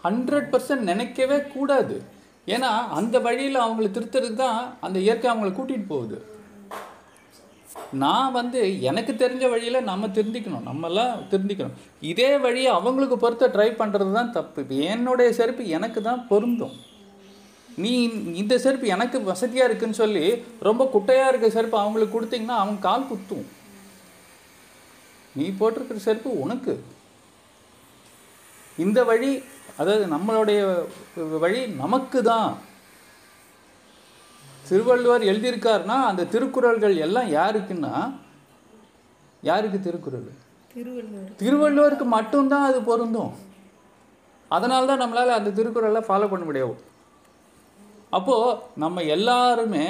ஹண்ட்ரட் பர்சன்ட் நினைக்கவே கூடாது. ஏன்னா அந்த வழியில் அவங்கள திருத்துறதுக்கு தான் அந்த இயற்கை அவங்கள கூட்டிகிட்டு போகுது. நான் வந்து எனக்கு தெரிஞ்ச வழியில் நம்ம திருந்திக்கணும். நம்மெல்லாம் திருந்திக்கணும். இதே வழியை அவங்களுக்கு பொறுத்த ட்ரை பண்ணுறது தான் தப்பு என்னுடைய செருப்பு எனக்கு தான் பொருந்தும். நீ இந்த செருப்பு எனக்கு வசதியாக இருக்குன்னு சொல்லி ரொம்ப குட்டையாக இருக்க செருப்பு அவங்களுக்கு கொடுத்தீங்கன்னா அவங்க கால் குத்தும். நீ போட்டிருக்கிற செருப்பு உனக்கு. இந்த வழி அதாவது நம்மளுடைய வழி நமக்கு தான். திருவள்ளுவர் எழுதியிருக்காருன்னா அந்த திருக்குறள்கள் எல்லாம் யாருக்குன்னா? யாருக்கு திருக்குறள்? திருவள்ளுவர். திருவள்ளுவருக்கு மட்டும்தான் அது பொருந்தும். அதனால தான் நம்மளால் அந்த திருக்குறளை ஃபாலோ பண்ண முடியும். அப்போது நம்ம எல்லாருமே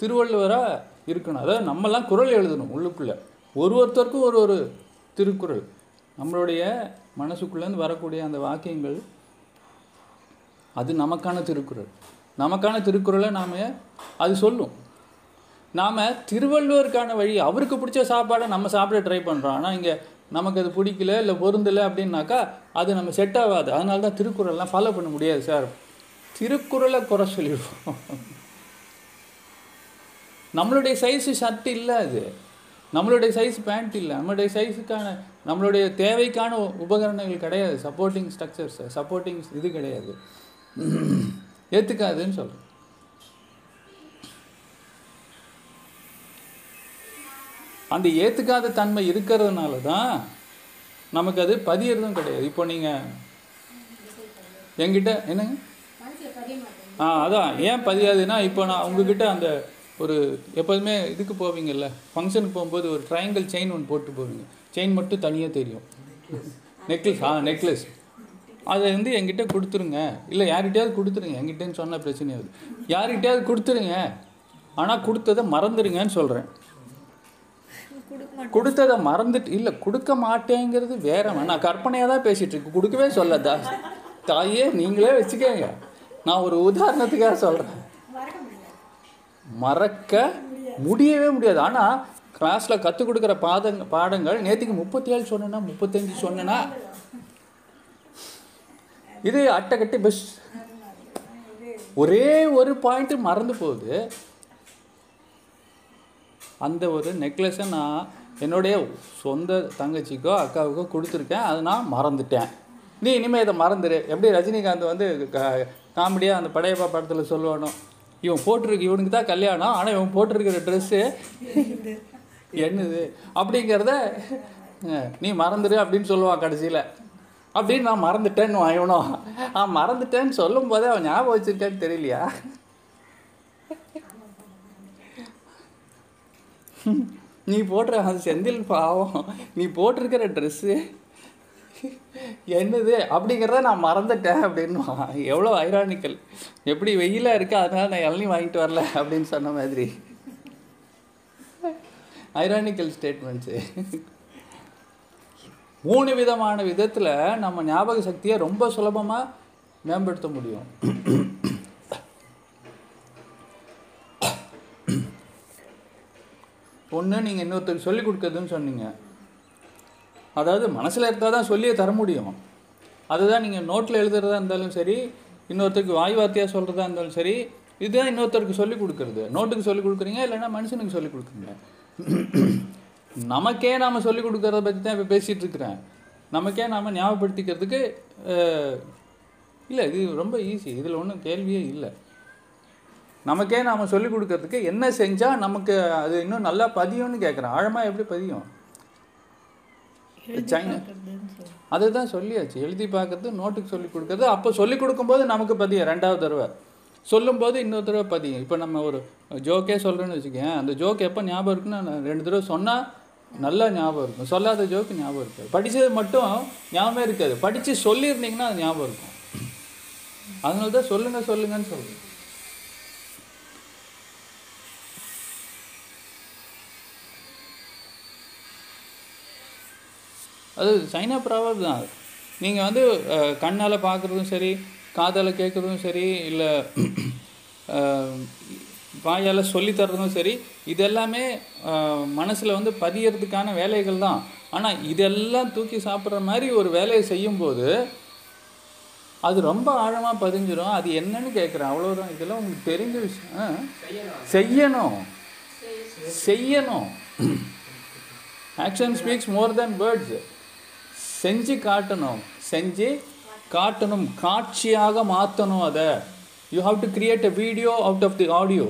திருவள்ளுவராக இருக்கணும். அதாவது நம்மலாம் குறள் எழுதணும் உள்ளுக்குள்ளே. ஒரு ஒருத்தருக்கும் ஒரு ஒரு திருக்குறள். நம்மளுடைய மனசுக்குள்ளேருந்து வரக்கூடிய அந்த வாக்கியங்கள் அது நமக்கான திருக்குறள். நமக்கான திருக்குறளை நாம் அது சொல்லும். நாம் திருவள்ளுவருக்கான வழி அவருக்கு பிடிச்ச சாப்பாடை நம்ம சாப்பிட ட்ரை பண்ணுறோம் ஆனால் இங்கே நமக்கு அது பிடிக்கல இல்லை பொருந்தலை அப்படின்னாக்கா அது நம்ம செட் ஆகாது. அதனால தான் திருக்குறள்லாம் ஃபாலோ பண்ண முடியாது சார். திருக்குறளை குறை சொல்லிடுவோம். நம்மளுடைய சைஸு ஷர்ட் இல்லை அது. நம்மளுடைய சைஸ் பேண்ட் இல்லை. நம்மளுடைய சைஸுக்கான நம்மளுடைய தேவைக்கான உபகரணங்கள் கிடையாது. சப்போர்ட்டிங் ஸ்ட்ரக்சர்ஸ் சப்போர்ட்டிங் இது கிடையாது. ஏற்றுக்காதுன்னு சொல்கிறேன் அந்த ஏற்றுக்காத தன்மை இருக்கிறதுனால தான் நமக்கு அது பதியறதும் கிடையாது. இப்போ நீங்கள் என்கிட்ட என்னங்க? ஆ அதான். ஏன் பதியாதுன்னா இப்போ நான் உங்ககிட்ட அந்த ஒரு எப்போதுமே இதுக்கு போவீங்கல்ல ஃபங்க்ஷனுக்கு போகும்போது ஒரு ட்ரையாங்கிள் செயின் ஒன்று போட்டு போவீங்க. செயின் மட்டும் தனியாக தெரியும். நெக்லஸ் ஆ நெக்லஸ் அதை வந்து என்கிட்ட கொடுத்துருங்க. இல்லை யார்கிட்டயாவது கொடுத்துருங்க. என்கிட்டன்னு சொன்ன பிரச்சனையாது யார்கிட்டயாவது கொடுத்துருங்க. ஆனால் கொடுத்ததை மறந்துடுங்கன்னு சொல்கிறேன் கொடுத்ததை மறந்துட்டு இல்லை கொடுக்க மாட்டேங்கிறது வேற. நான் கற்பனையாக தான் பேசிகிட்டு இருக்கு கொடுக்கவே சொல்லதா? தாயே நீங்களே வச்சுக்கோங்க. நான் ஒரு உதாரணத்துக்காக சொல்கிறேன் மறக்க முடியவே முடியாது. ஆனால் கிளாஸில் கற்றுக் கொடுக்குற பாதங்க பாடங்கள் நேற்றுக்கு முப்பத்தி ஏழு சொன்னேன்னா முப்பத்தஞ்சு சொன்னேன்னா இது அட்டை பெஸ்ட் ஒரே ஒரு பாயிண்ட் மறந்து போகுது. அந்த ஒரு நெக்லஸை நான் என்னுடைய சொந்த தங்கச்சிக்கோ அக்காவுக்கோ கொடுத்துருக்கேன். அதை நான் மறந்துட்டேன். நீ இனிமேல் இதை மறந்துடு எப்படி ரஜினிகாந்த் வந்து காமெடியாக அந்த படையப்பா படத்தில் சொல்லுவானோ இவன் போட்டிருக்கு இவனுக்கு தான் கல்யாணம் ஆனால் இவன் போட்டிருக்கிற ட்ரெஸ்ஸு என்னது? அப்படிங்கிறத நீ மறந்துடு அப்படின்னு சொல்லுவான் கடைசியில். அப்படின்னு நான் மறந்துட்டேன்னு வாங்கணும் அவன் மறந்துட்டேன்னு சொல்லும் போதே அவன் ஞாபகம் வச்சிருக்கான்னு தெரியலையா? நீ போடுற அந்த செந்தில் பாவம். நீ போட்டிருக்கிற ட்ரெஸ்ஸு என்னது? அப்படிங்கிறத நான் மறந்துட்டேன் அப்படின்னு எவ்வளோ ஐரானிக்கல் எப்படி வெயிலாக இருக்கு அதனால் நான் இளநீ வாங்கிட்டு வரல அப்படின்னு சொன்ன மாதிரி. ஐரானிக்கல் ஸ்டேட்மெண்ட்ஸு மூணு விதமான விதத்தில் நம்ம ஞாபக சக்தியை ரொம்ப சுலபமாக மேம்படுத்த முடியும். ஒன்று நீங்கள் இன்னொருத்தருக்கு சொல்லிக் கொடுக்குறதுன்னு சொன்னீங்க. அதாவது மனசில் இருந்தால் தான் சொல்லியே தர முடியும். அதுதான் நீங்கள் நோட்டில் எழுதுறதா இருந்தாலும் சரி இன்னொருத்தருக்கு வாய் வார்த்தையாக சொல்கிறதா இருந்தாலும் சரி இதுதான் இன்னொருத்தருக்கு சொல்லிக் கொடுக்குறது. நோட்டுக்கு சொல்லிக் கொடுக்குறீங்க இல்லைன்னா மனுஷனுக்கு சொல்லிக் கொடுக்குறீங்க. நமக்கே நாம் சொல்லிக் கொடுக்குறத பற்றி தான் இப்போ பேசிகிட்டு இருக்கிறேன். நமக்கே நாம் ஞாபகப்படுத்திக்கிறதுக்கு இல்லை இது ரொம்ப ஈஸி இதில் ஒன்றும் கேள்வியே இல்லை. நமக்கே நாம் சொல்லிக் கொடுக்கறதுக்கு என்ன செஞ்சால் நமக்கு அது இன்னும் நல்லா பதியும்னு கேட்குறேன் ஆழமாக எப்படி பதியும்? சைனா. அதுதான் சொல்லியாச்சு. எழுதி பார்க்கறது நோட்டுக்கு சொல்லி கொடுக்கறது. அப்போ சொல்லி கொடுக்கும்போது நமக்கு பதியும் ரெண்டாவது தடவை. சொல்லும்போது இன்னொரு தடவை பதியும் இப்போ நம்ம ஒரு ஜோக்கே சொல்கிறேன்னு வச்சுக்கேன் அந்த ஜோக் எப்போ ஞாபகம் இருக்குன்னா ரெண்டு தடவை சொன்னால் நல்லா ஞாபகம் இருக்கும். சொல்லாத ஜோக்கு ஞாபகம் இருக்காது. படித்தது மட்டும் ஞாபகமே இருக்காது. படித்து சொல்லியிருந்தீங்கன்னா அது ஞாபகம் இருக்கும். அதனால தான் சொல்லுங்க சொல்லுங்கன்னு சொல்கிறேன் அது சைனா ப்ராவர்ப் தான். நீங்கள் வந்து கண்ணால் பார்க்குறதும் சரி காதால் கேட்குறதும் சரி இல்லை வாயால் சொல்லி தர்றதும் சரி இது எல்லாமே மனசில் வந்து பதியறதுக்கான வேலைகள் தான். ஆனால் இதெல்லாம் தூக்கி சாப்பிட்ற மாதிரி ஒரு வேலையை செய்யும்போது அது ரொம்ப ஆழமாக பதிஞ்சிரும். அது என்னன்னு கேட்குறேன் அவ்வளோதான் இதெல்லாம் உங்களுக்கு தெரிஞ்ச விஷயம்? செய்யணும். செய்யணும். Action speaks more than words செஞ்சு காட்டணும். செஞ்சு காட்டணும். காட்சியாக மாற்றணும் அதை. You have to create a video out of the audio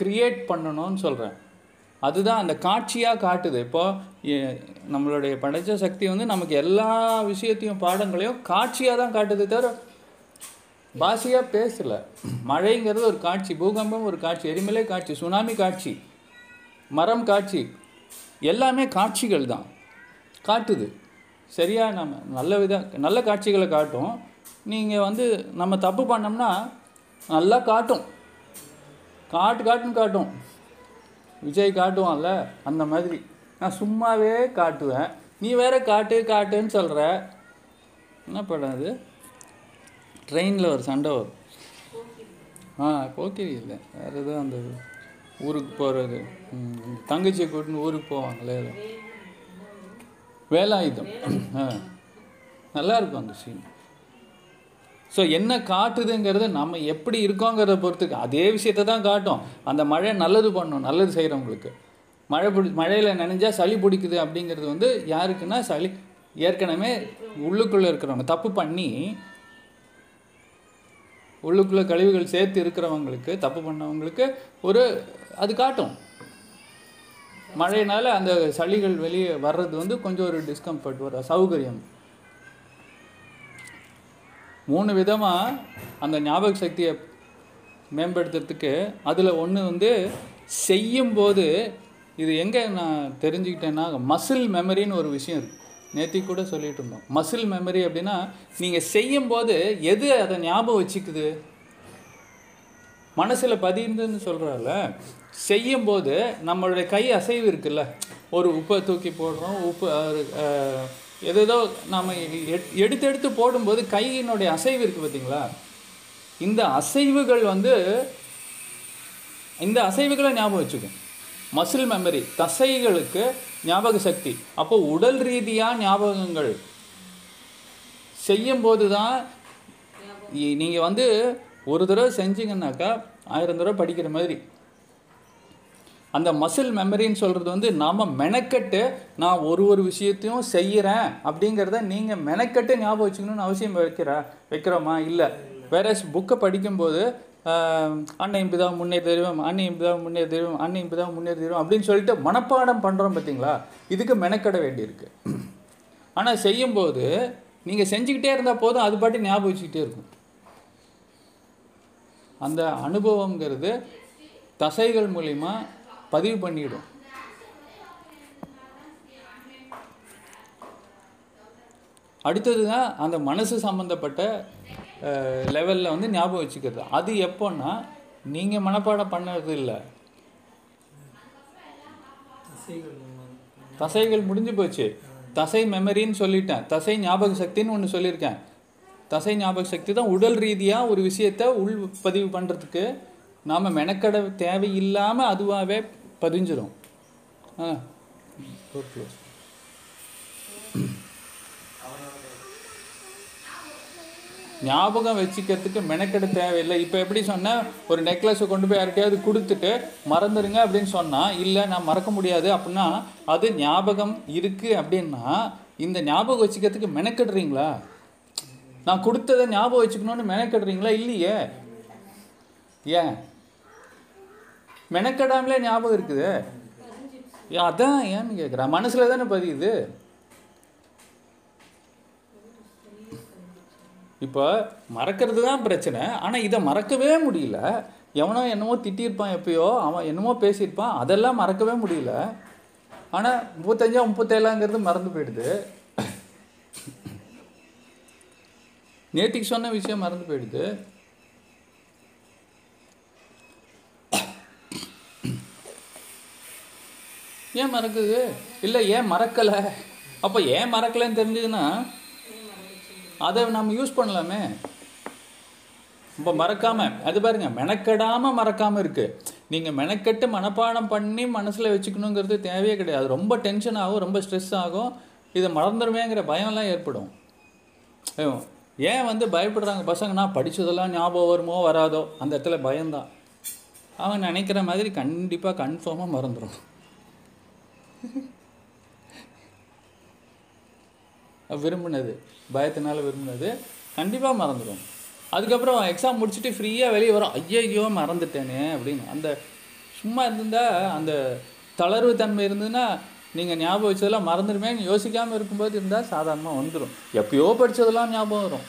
create பண்ணணும்னு சொல்கிறேன் அதுதான் அந்த காட்சியாக காட்டுது. இப்போ நம்மளுடைய படைச்ச சக்தி வந்து நமக்கு எல்லா விஷயத்தையும் பாடங்களையும் காட்சியாக தான் காட்டுது தவிர பாஷையாக பேசலை. மழைங்கிறது ஒரு காட்சி பூகம்பம் ஒரு காட்சி எரிமலை காட்சி சுனாமி காட்சி மரம் காட்சி எல்லாமே காட்சிகள் தான். காட்டுது. சரியா? நம்ம நல்ல வித நல்ல காட்சிகளை காட்டும். நீங்கள் வந்து நம்ம தப்பு பண்ணோம்னா நல்லா காட்டும். காட்டு காட்டுன்னு காட்டும். விஜய் காட்டுவான்ல அந்த மாதிரி. நான் சும்மாவே காட்டுவேன். நீ வேற காட்டு காட்டுன்னு சொல்கிற என்ன படம் அது? ட்ரெயினில் ஒரு சண்டை வரும். ஆ போக்கிரி இல்லை வேறு எதுவும் அந்த ஊருக்கு போகிறது தங்கச்சியை கூட்டின்னு ஊருக்கு போவாங்களே வேலாயுதம். ஆ நல்லா இருக்கும் அந்த சீன் ஸோ என்ன காட்டுதுங்கிறது நம்ம எப்படி இருக்கோங்கிறத பொறுத்துக்கு. அதே விஷயத்தை தான் காட்டும். அந்த மழை நல்லது பண்ணும் நல்லது செய்கிறவங்களுக்கு மழை பிடி மழையில் நனைஞ்சா சளி பிடிக்குது அப்படிங்கிறது வந்து யாருக்குன்னா சளி ஏற்கனவே உள்ளுக்குள்ளே இருக்கிறவங்க தப்பு பண்ணி உள்ளுக்குள்ளே கழிவுகள் சேர்த்து இருக்கிறவங்களுக்கு தப்பு பண்ணவங்களுக்கு ஒரு அது காட்டும். மழையினால் அந்த சளிகள் வெளியே வர்றது வந்து கொஞ்சம் ஒரு டிஸ்கம்ஃபர்ட் ஒரு சௌகரியம் மூணு விதமாக அந்த ஞாபக சக்தியை மேம்படுத்துறதுக்கு அதில் ஒன்று வந்து செய்யும்போது இது எங்கே நான் தெரிஞ்சுக்கிட்டேன்னா மசில் மெமரின்னு ஒரு விஷயம் இருக்குது நேத்தி கூட சொல்லிட்டு இருந்தோம். மசில் மெமரி அப்படின்னா நீங்கள் செய்யும்போது எது அதை ஞாபகம் வச்சுக்குது? மனசில் பதிந்துன்னு சொல்கிறால செய்யும்போது நம்மளுடைய கை அசைவு இருக்குல்ல? ஒரு உப்பை தூக்கி போடுறோம் உப்பு எதேதோ நம்ம எடுத்து எடுத்து போடும்போது கையினுடைய அசைவு இருக்குது பார்த்தீங்களா? இந்த அசைவுகள் வந்து இந்த அசைவுகளை ஞாபகம் வச்சுக்கும் மசில் மெமரி தசைகளுக்கு ஞாபக சக்தி. அப்போ உடல் ரீதியாக ஞாபகங்கள் செய்யும்போது தான் நீங்கள் வந்து ஒரு தடவை செஞ்சீங்கன்னாக்கா ஆயிரம் தடவை படிக்கிற மாதிரி. அந்த மசில் மெமரின்னு சொல்கிறது வந்து நாம் மெனக்கட்டு நான் ஒரு ஒரு விஷயத்தையும் செய்கிறேன் அப்படிங்கிறத நீங்கள் மெனக்கட்டு ஞாபகம் வச்சுக்கணும்னு அவசியம் வைக்கிறா வைக்கிறோமா? இல்லை. வேற புக்கை படிக்கும்போது ஆஹ், அன்னை இப்படிதான் முன்னேறி தெரியும் அன்னை இப்படிதான் முன்னேறி தெரியும் அன்னை இப்படிதான் முன்னேறி தெரியும் அப்படின்னு சொல்லிட்டு மனப்பாடம் பண்ணுறோம் பார்த்தீங்களா இதுக்கு மெனக்கட வேண்டியிருக்கு. ஆனால் செய்யும்போது நீங்கள் செஞ்சுக்கிட்டே இருந்தால் போதும் அது பாட்டு ஞாபகம் வச்சுக்கிட்டே இருக்கும். அந்த அனுபவங்கிறது தசைகள் மூலிமா பதிவு பண்ணிடும். அடுத்தது தான் அந்த மனசு சம்மந்தப்பட்ட லெவலில் வந்து ஞாபகம் வச்சுக்கிறது. அது எப்போன்னா நீங்கள் மனப்பாடம் பண்ணது இல்லை. தசைகள் தசைகள் முடிஞ்சு போச்சு. தசை மெமரின்னு சொல்லிட்டேன். தசை ஞாபக சக்தின்னு ஒன்று சொல்லியிருக்கேன். தசை ஞாபக சக்தி தான் உடல் ரீதியாக ஒரு விஷயத்தை உள் பதிவு பண்ணுறதுக்கு நாம் மெனக்கட தேவையில்லாமல் அதுவாகவே பதிஞ்சிடும் ஆ. door ஞாபகம் வச்சுக்கிறதுக்கு மெனக்கெட தேவையில்லை. இப்போ எப்படி சொன்னேன் ஒரு நெக்லஸை கொண்டு போய் யார்கிட்டயாவது கொடுத்துட்டு மறந்துடுங்க அப்படின்னு சொன்னால் இல்லை நான் மறக்க முடியாது அப்படின்னா அது ஞாபகம் இருக்குது அப்படின்னா இந்த ஞாபகம் வச்சுக்கிறதுக்கு மெனக்கெடுறீங்களா? நான் கொடுத்ததை ஞாபகம் வச்சுக்கணும்னு மெனக்கெடுறீங்களா? இல்லையே. ஏன்? மெனக்கெடாமலே ஞாபகம் இருக்குது. அதான் ஏன்னு கேட்குறேன் மனசில் தானே பதியுது? இப்போ மறக்கிறது தான் பிரச்சனை. ஆனால் இதை மறக்கவே முடியல. எவனோ என்னமோ திட்டியிருப்பான் எப்பயோ அவன் என்னமோ பேசியிருப்பான். அதெல்லாம் மறக்கவே முடியல. ஆனால் முப்பத்தஞ்சா முப்பத்தேழாங்கிறது மறந்து போயிடுது. நேற்றுக்கு சொன்ன விஷயம் மறந்து போயிடுது. ஏன் மறக்குது? இல்லை ஏன் மறக்கலை? அப்போ ஏன் மறக்கலைன்னு தெரிஞ்சதுன்னா அதை நம்ம யூஸ் பண்ணலாமே. இப்போ மறக்காம அது பாருங்க மெனக்கெடாம மறக்காம இருக்கு. நீங்க மெனக்கெட்டு மனப்பாடம் பண்ணி மனசுல வச்சுக்கணுங்கிறது தேவையே கிடையாது. ரொம்ப டென்ஷன் ஆகும் ரொம்ப ஸ்ட்ரெஸ் ஆகும். இதை மறந்துடுவேங்கிற பயம்லாம் ஏற்படும். ஏன் வந்து பயப்படுறாங்க? பசங்கன்னா படிச்சதெல்லாம் ஞாபகம் வருமோ வராதோ? அந்த இடத்துல பயம்தான். அவன் நினைக்கிற மாதிரி கண்டிப்பா கன்ஃபார்மாக மறந்துடும் விரும்பினது. பயத்தினால விரும்பினது. கண்டிப்பாக மறந்துடும். அதுக்கப்புறம் எக்ஸாம் முடிச்சுட்டு ஃப்ரீயாக வெளியே வரும். ஐயோ மறந்துட்டேனே அப்படின்னு. அந்த சும்மா இருந்திருந்தா அந்த தளர்வு தன்மை இருந்ததுன்னா நீங்கள் ஞாபகம் வச்சதெல்லாம் மறந்துடுமேன்னு யோசிக்காமல் இருக்கும்போது இருந்தால் சாதாரணமாக வந்துடும் எப்பயோ படிச்சதெல்லாம் ஞாபகம் வரும்.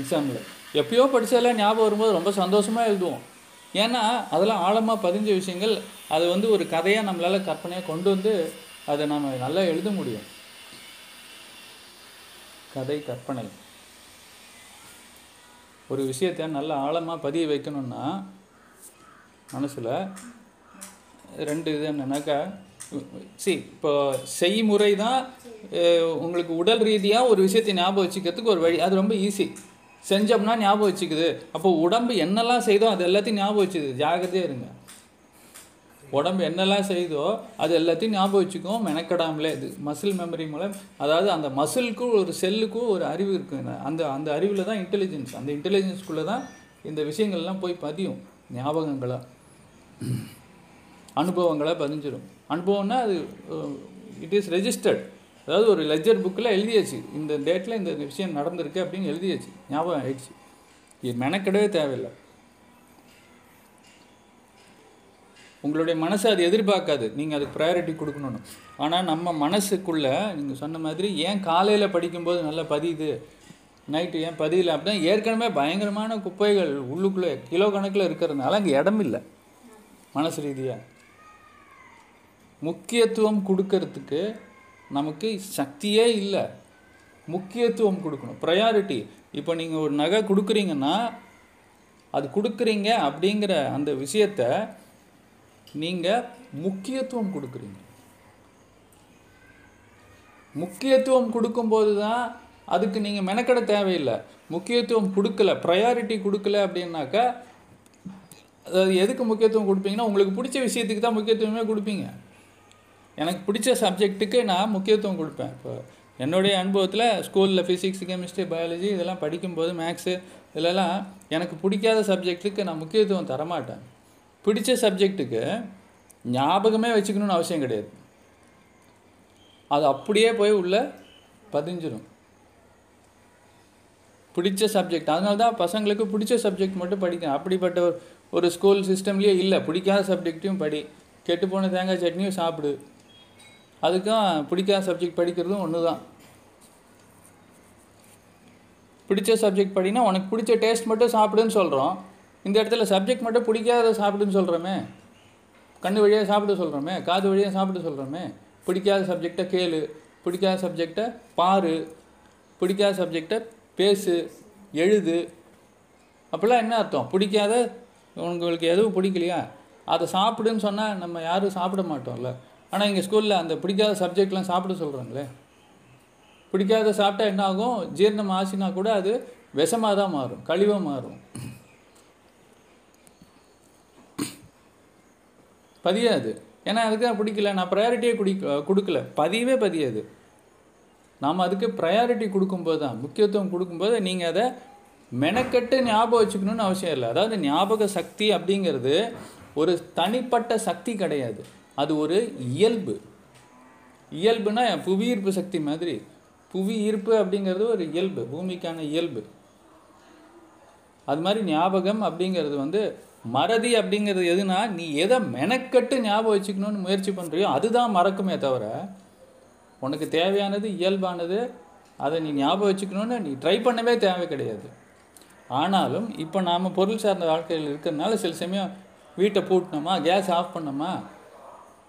எக்ஸாமில் எப்பயோ படித்ததெல்லாம் ஞாபகம் வரும்போது ரொம்ப சந்தோஷமாக எழுதுவோம். ஏன்னா அதெல்லாம் ஆழமாக பதிஞ்ச விஷயங்கள். அது வந்து ஒரு கதையாக நம்மளால் கற்பனையாக கொண்டு வந்து அதை நம்ம நல்லா எழுத முடியும். கதை கற்பனை. ஒரு விஷயத்தை நல்லா ஆழமாக பதிய வைக்கணும்னா மனசில் ரெண்டு இது என்னன்னாக்கா சி இப்போ செய்முறை தான் உங்களுக்கு உடல் ரீதியாக ஒரு விஷயத்தை ஞாபகம் வச்சுக்கிறதுக்கு ஒரு வழி. அது ரொம்ப ஈஸி செஞ்சோம்னா ஞாபகம் வச்சுக்குது. அப்போ உடம்பு என்னெல்லாம் செய்தோ அது எல்லாத்தையும் ஞாபகம் வச்சுக்குது. ஜாகிரதையாக இருங்க. உடம்பு என்னெல்லாம் செய்தோ அது எல்லாத்தையும் ஞாபகம் வச்சுக்கும் மெனக்கடாமலே. இது மசில் மெமரி மூலம் அதாவது அந்த மசிலுக்கும் ஒரு செல்லுக்கும் ஒரு அறிவு இருக்கும் அந்த அந்த அறிவில் தான் இன்டெலிஜென்ஸ் அந்த இன்டெலிஜென்ஸ்குள்ளே தான் இந்த விஷயங்கள்லாம் போய் பதியும். ஞாபகங்களாக அனுபவங்களாக பதிஞ்சிடும் அனுபவம்னா அது இட் இஸ் ரெஜிஸ்டர்ட் அதாவது ஒரு லெஜர் புக்கில் எழுதியாச்சு. இந்த டேட்டில் இந்த விஷயம் நடந்திருக்கு அப்படின்னு எழுதியாச்சு. ஞாபகம் ஆயிடுச்சு. இது மெனக்கெடவே தேவையில்லை. உங்களுடைய மனசு அது எதிர்பார்க்காது. நீங்கள் அதுக்கு ப்ரையாரிட்டி கொடுக்கணும்னு. ஆனால் நம்ம மனசுக்குள்ளே நீங்கள் சொன்ன மாதிரி ஏன் காலையில் படிக்கும்போது நல்லா பதியுது? நைட்டு ஏன் பதியல? அப்படின்னா ஏற்கனவே பயங்கரமான குப்பைகள் உள்ளுக்குள்ளே கிலோ கணக்கில் இருக்கிறதுனால அங்கே இடம் இல்லை. மனசு ரீதியாக முக்கியத்துவம் கொடுக்கறதுக்கு நமக்கு சக்தியே இல்லை. முக்கியத்துவம் கொடுக்கணும். ப்ரையாரிட்டி இப்போ நீங்கள் ஒரு நகை கொடுக்குறீங்கன்னா அது கொடுக்குறீங்க அப்படிங்கிற அந்த விஷயத்த நீங்கள் முக்கியத்துவம் கொடுக்குறீங்க. முக்கியத்துவம் கொடுக்கும்போது தான் அதுக்கு நீங்கள் மெனக்கட தேவையில்லை. முக்கியத்துவம் கொடுக்கல ப்ரையாரிட்டி கொடுக்கல அப்படின்னாக்கா அதாவது எதுக்கு முக்கியத்துவம் கொடுப்பீங்கன்னா உங்களுக்கு பிடிச்ச விஷயத்துக்கு தான் முக்கியத்துவமே கொடுப்பீங்க. எனக்கு பிடிச்ச சப்ஜெக்ட்டுக்கு நான் முக்கியத்துவம் கொடுப்பேன். இப்போ என்னுடைய அனுபவத்தில் ஸ்கூலில் ஃபிசிக்ஸ் கெமிஸ்ட்ரி பயாலஜி இதெல்லாம் படிக்கும்போது மேக்ஸு இதெல்லாம் எனக்கு பிடிக்காத சப்ஜெக்ட்டுக்கு நான் முக்கியத்துவம் தரமாட்டேன். பிடிச்ச சப்ஜெக்ட்டுக்கு ஞாபகமே வச்சுக்கணும்னு அவசியம் கிடையாது. அது அப்படியே போய் உள்ள பதிஞ்சிடும் பிடிச்ச சப்ஜெக்ட் அதனால தான் பசங்களுக்கு பிடிச்ச சப்ஜெக்ட் மட்டும் படிக்கணும். அப்படிப்பட்ட ஒரு ஒரு ஸ்கூல் சிஸ்டம்லேயே இல்லை. பிடிக்காத சப்ஜெக்ட்டையும் படி. கெட்டுப்போன தேங்காய் சட்னியும் சாப்பிடு. அதுக்கும் பிடிக்காத சப்ஜெக்ட் படிக்கிறதும் ஒன்று தான் பிடிச்ச சப்ஜெக்ட் படினா உனக்கு பிடிச்ச டேஸ்ட் மட்டும் சாப்பிடுன்னு சொல்கிறோம் இந்த இடத்துல சப்ஜெக்ட் மட்டும் பிடிக்காத சாப்பிடுன்னு சொல்கிறோமே கண்ணு வழியாக சாப்பிட சொல்கிறோமே காது வழியாக சாப்பிட சொல்கிறோமே பிடிக்காத சப்ஜெக்டை கேளு பிடிக்காத சப்ஜெக்டை பாரு பிடிக்காத சப்ஜெக்டை பேசு எழுது. அப்போல்லாம் என்ன அர்த்தம்? பிடிக்காத உங்களுக்கு எதுவும் பிடிக்கலையா? அதை சாப்பிடுன்னு சொன்னால் நம்ம யாரும் சாப்பிட மாட்டோம்ல. ஆனால் எங்கள் ஸ்கூலில் அந்த பிடிக்காத சப்ஜெக்ட்லாம் சாப்பிட சொல்கிறாங்களே பிடிக்காத சாப்பிட்டா என்ன ஆகும்? ஜீரணம் ஆச்சுன்னா கூட அது விஷமாக தான் மாறும் கழிவாக மாறும். பதியாது. ஏன்னா அதுக்கு தான் பிடிக்கல. நான் ப்ரையாரிட்டியே குடி கொடுக்கல. பதியவே பதியாது. நாம் அதுக்கு ப்ரையாரிட்டி கொடுக்கும்போது தான் முக்கியத்துவம் கொடுக்கும்போது நீங்கள் அதை மெனக்கெட்டு ஞாபகம் வச்சுக்கணும்னு அவசியம் இல்லை. அதாவது ஞாபக சக்தி அப்படிங்கிறது ஒரு தனிப்பட்ட சக்தி கிடையாது. அது ஒரு இயல்பு. இயல்புனா புவி ஈர்ப்பு சக்தி மாதிரி. புவி ஈர்ப்பு அப்படிங்கிறது ஒரு இயல்பு. பூமிக்கான இயல்பு. அது மாதிரி ஞாபகம் அப்படிங்கிறது வந்து மறதி அப்படிங்கிறது எதுனா நீ எதை மெனக்கட்டு ஞாபகம் வச்சுக்கணும்னு முயற்சி பண்ணுறியோ அதுதான் மறக்குமே தவிர உனக்கு தேவையானது இயல்பானது அதை நீ ஞாபகம் வச்சுக்கணும்னு நீ ட்ரை பண்ணவே தேவை கிடையாது. ஆனாலும் இப்போ நாம் பொருள் சார்ந்த வாழ்க்கையில் இருக்கிறதுனால சில சமயம் வீட்டை பூட்டினோமா கேஸ் ஆஃப் பண்ணோமா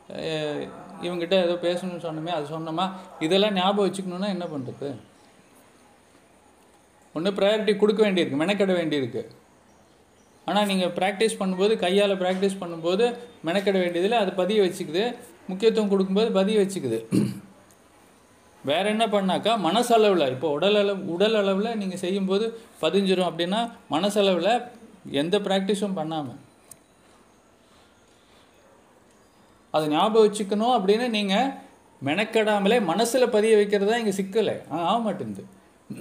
அஹ் இவங்ககிட்ட ஏதோ பேசணும்னு சொன்னோமே அது சொன்னோமா இதெல்லாம் ஞாபகம் வச்சுக்கணுன்னா என்ன பண்ணுறது ஒன்று ப்ரையாரிட்டி கொடுக்க வேண்டியிருக்கு மெனக்கெட வேண்டியிருக்கு. ஆனால் நீங்கள் ப்ராக்டிஸ் பண்ணும்போது கையால் ப்ராக்டிஸ் பண்ணும்போது மெனக்கெட வேண்டியதில் அது பதிய வச்சுக்குது. முக்கியத்துவம் கொடுக்கும்போது பதிய வச்சுக்குது. வேறு என்ன பண்ணாக்கா மனசளவில் இப்போ உடல் அளவு உடல் அளவில் நீங்கள் செய்யும்போது பதிஞ்சிரும் அப்படின்னா மனசளவில் எந்த ப்ராக்டிஸும் பண்ணாமல் அதை ஞாபகம் வச்சுக்கணும் அப்படின்னு நீங்கள் மெனக்கெடாமலே மனசில் பதிய வைக்கிறது தான் இங்கே சிக்கலை. ஆ- ஆக மாட்டேங்குது ஆ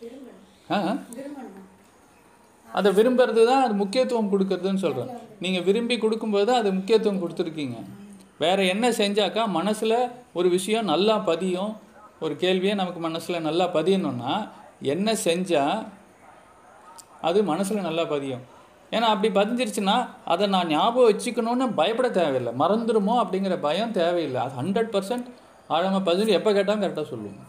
விரும்பணும் அதை விரும்புறது தான் அது முக்கியத்துவம் கொடுக்கறதுன்னு சொல்கிறேன் நீங்கள் விரும்பி கொடுக்கும்போது அது முக்கியத்துவம் கொடுத்துருக்கீங்க. வேறு என்ன செஞ்சாக்கா மனசில் ஒரு விஷயம் நல்லா பதியும். ஒரு கேள்வியை நமக்கு மனசில் நல்லா பதியணும்னா என்ன செஞ்சால் அது மனசில் நல்லா பதியும். ஏன்னா அப்படி பதிஞ்சிருச்சுன்னா அதை நான் ஞாபகம் வச்சுக்கணும்னு பயப்பட தேவையில்லை. மறந்துடுமோ அப்படிங்கிற பயம் தேவையில்லை. அது ஹண்ட்ரட் பர்சன்ட் ஆழமாக பதிஞ்சு எப்போ கேட்டாலும் கரெக்டாக சொல்லுவோம்.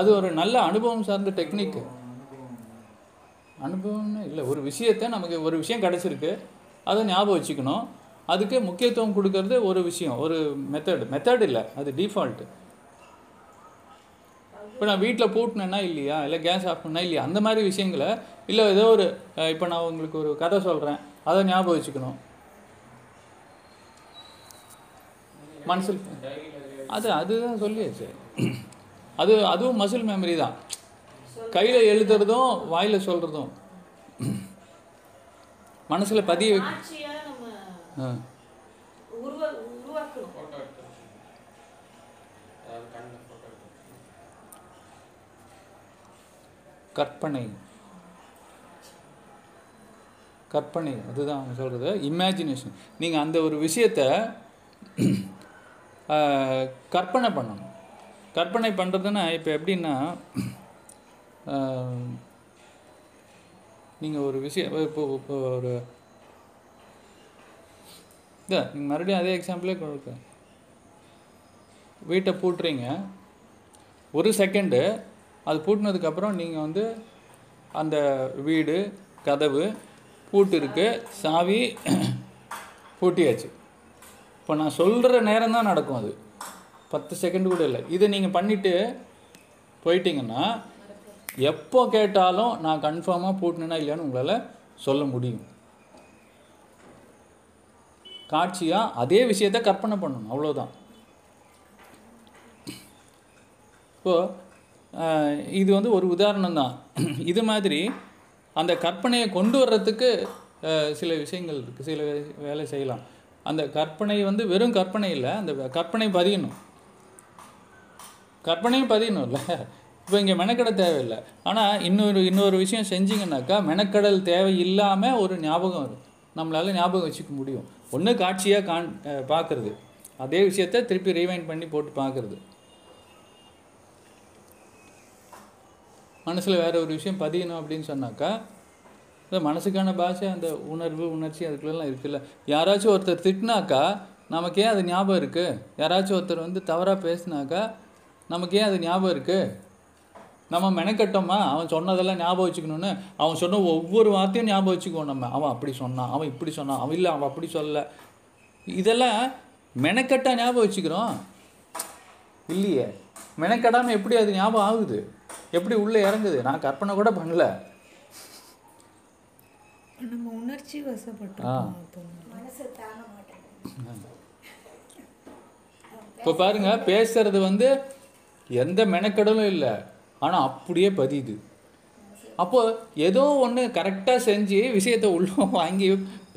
அது ஒரு நல்ல அனுபவம் சார்ந்த டெக்னிக்கு அனுபவம்னு இல்லை ஒரு விஷயத்தை நமக்கு ஒரு விஷயம் கிடச்சிருக்கு அதை ஞாபகம் வச்சுக்கணும். அதுக்கு முக்கியத்துவம் கொடுக்கறது ஒரு விஷயம் ஒரு மெத்தட் மெத்தட் இல்லை அது டிஃபால்ட்டு இப்போ நான் வீட்டில் பூட்டினேன்னா இல்லையா இல்லை கேஸ் ஆஃப் பண்ணா இல்லையா அந்த மாதிரி விஷயங்களை இல்லை ஏதோ ஒரு இப்போ நான் உங்களுக்கு ஒரு கதை சொல்கிறேன் அதை ஞாபகம் வச்சுக்கணும். மனசில் அது அதுதான் சொல்லியாச்சு. அது அதுவும் மசில் மெமரி தான். கையில் எழுதுறதும் வாயில் சொல்கிறதும் மனசில் பதிய கற்பனை. கற்பனை அதுதான் அவங்க சொல்கிறது இமேஜினேஷன் நீங்கள் அந்த ஒரு விஷயத்தை கற்பனை பண்ணணும். கற்பனை பண்ணுறதுன்னா இப்போ எப்படின்னா நீங்கள் ஒரு விஷயம் இப்போ இப்போ ஒரு இதை நீங்கள் மறுபடியும் அதே எக்ஸாம்பிளே கொடுக்க வீட்டை பூட்டுறீங்க. ஒரு செகண்டு அது பூட்டினதுக்கப்புறம் நீங்கள் வந்து அந்த வீடு கதவு பூட்டிருக்கு சாவி பூட்டியாச்சு. இப்போ நான் சொல்கிற நேரம் தான் நடக்கும் அது. பத்து செகண்ட் கூட இல்லை. இதை நீங்கள் பண்ணிவிட்டு போயிட்டீங்கன்னா எப்போ கேட்டாலும் நான் கன்ஃபார்மாக பூட்டினேனா இல்லையான்னு உங்களால் சொல்ல முடியும். காட்சியாக அதே விஷயத்தை கற்பனை பண்ணணும். அவ்வளோதான் இப்போது இது வந்து ஒரு உதாரணம் தான். இது மாதிரி அந்த கற்பனையை கொண்டு வர்றதுக்கு சில விஷயங்கள் இருக்குது சில வேலை செய்யலாம். அந்த கற்பனை வந்து வெறும் கற்பனை இல்லை. அந்த கற்பனை பதியணும். கற்பனையும் பதியணும்ல. இப்போ இங்கே மெனக்கடை தேவையில்லை. ஆனால் இன்னொரு இன்னொரு விஷயம் செஞ்சிங்கனாக்கா மெனக்கடல் தேவை இல்லாமல் ஒரு ஞாபகம் வரும். நம்மளால் ஞாபகம் வச்சுக்க முடியும். ஒன்று காட்சியாக காண் பார்க்குறது அதே விஷயத்த திருப்பி ரீவைண்ட் பண்ணி போட்டு பார்க்குறது மனசில் வேறு ஒரு விஷயம் பதியணும் அப்படின்னு சொன்னாக்கா இந்த மனசுக்கான பாஷை அந்த உணர்வு உணர்ச்சி அதுக்குள்ளெல்லாம் இருக்குல்ல. யாராச்சும் ஒருத்தர் திட்டினாக்கா நமக்கே அது ஞாபகம் இருக்குது யாராச்சும் ஒருத்தர் வந்து தவறாக பேசினாக்கா நமக்கே அது ஞாபகம் இருக்குது நம்ம மெனக்கட்டோமா? அவன் சொன்னதெல்லாம் ஞாபகம் வச்சுக்கணும்னு அவன் சொன்ன ஒவ்வொரு வார்த்தையும் ஞாபகம் வச்சுக்குவோம் நம்ம. அவன் அப்படி சொன்னான் அவன் இப்படி சொன்னான் அவன் இல்லை அவன் அப்படி சொல்லல. இதெல்லாம் மெனக்கட்டா ஞாபகம் வச்சுக்கிறோம். இல்லையே. மெனக்கடாமல் எப்படி அது ஞாபகம் ஆகுது? எப்படி உள்ளே இறங்குது? நான் கற்பனை கூட பண்ணல. நம்ம உணர்ச்சி இப்போ பாருங்க பேசுறது வந்து எந்த மெனக்கடலும் இல்லை. ஆனால் அப்படியே பதியுது. அப்போது ஏதோ ஒன்று கரெக்டாக செஞ்சு விஷயத்தை உள்ள வாங்கி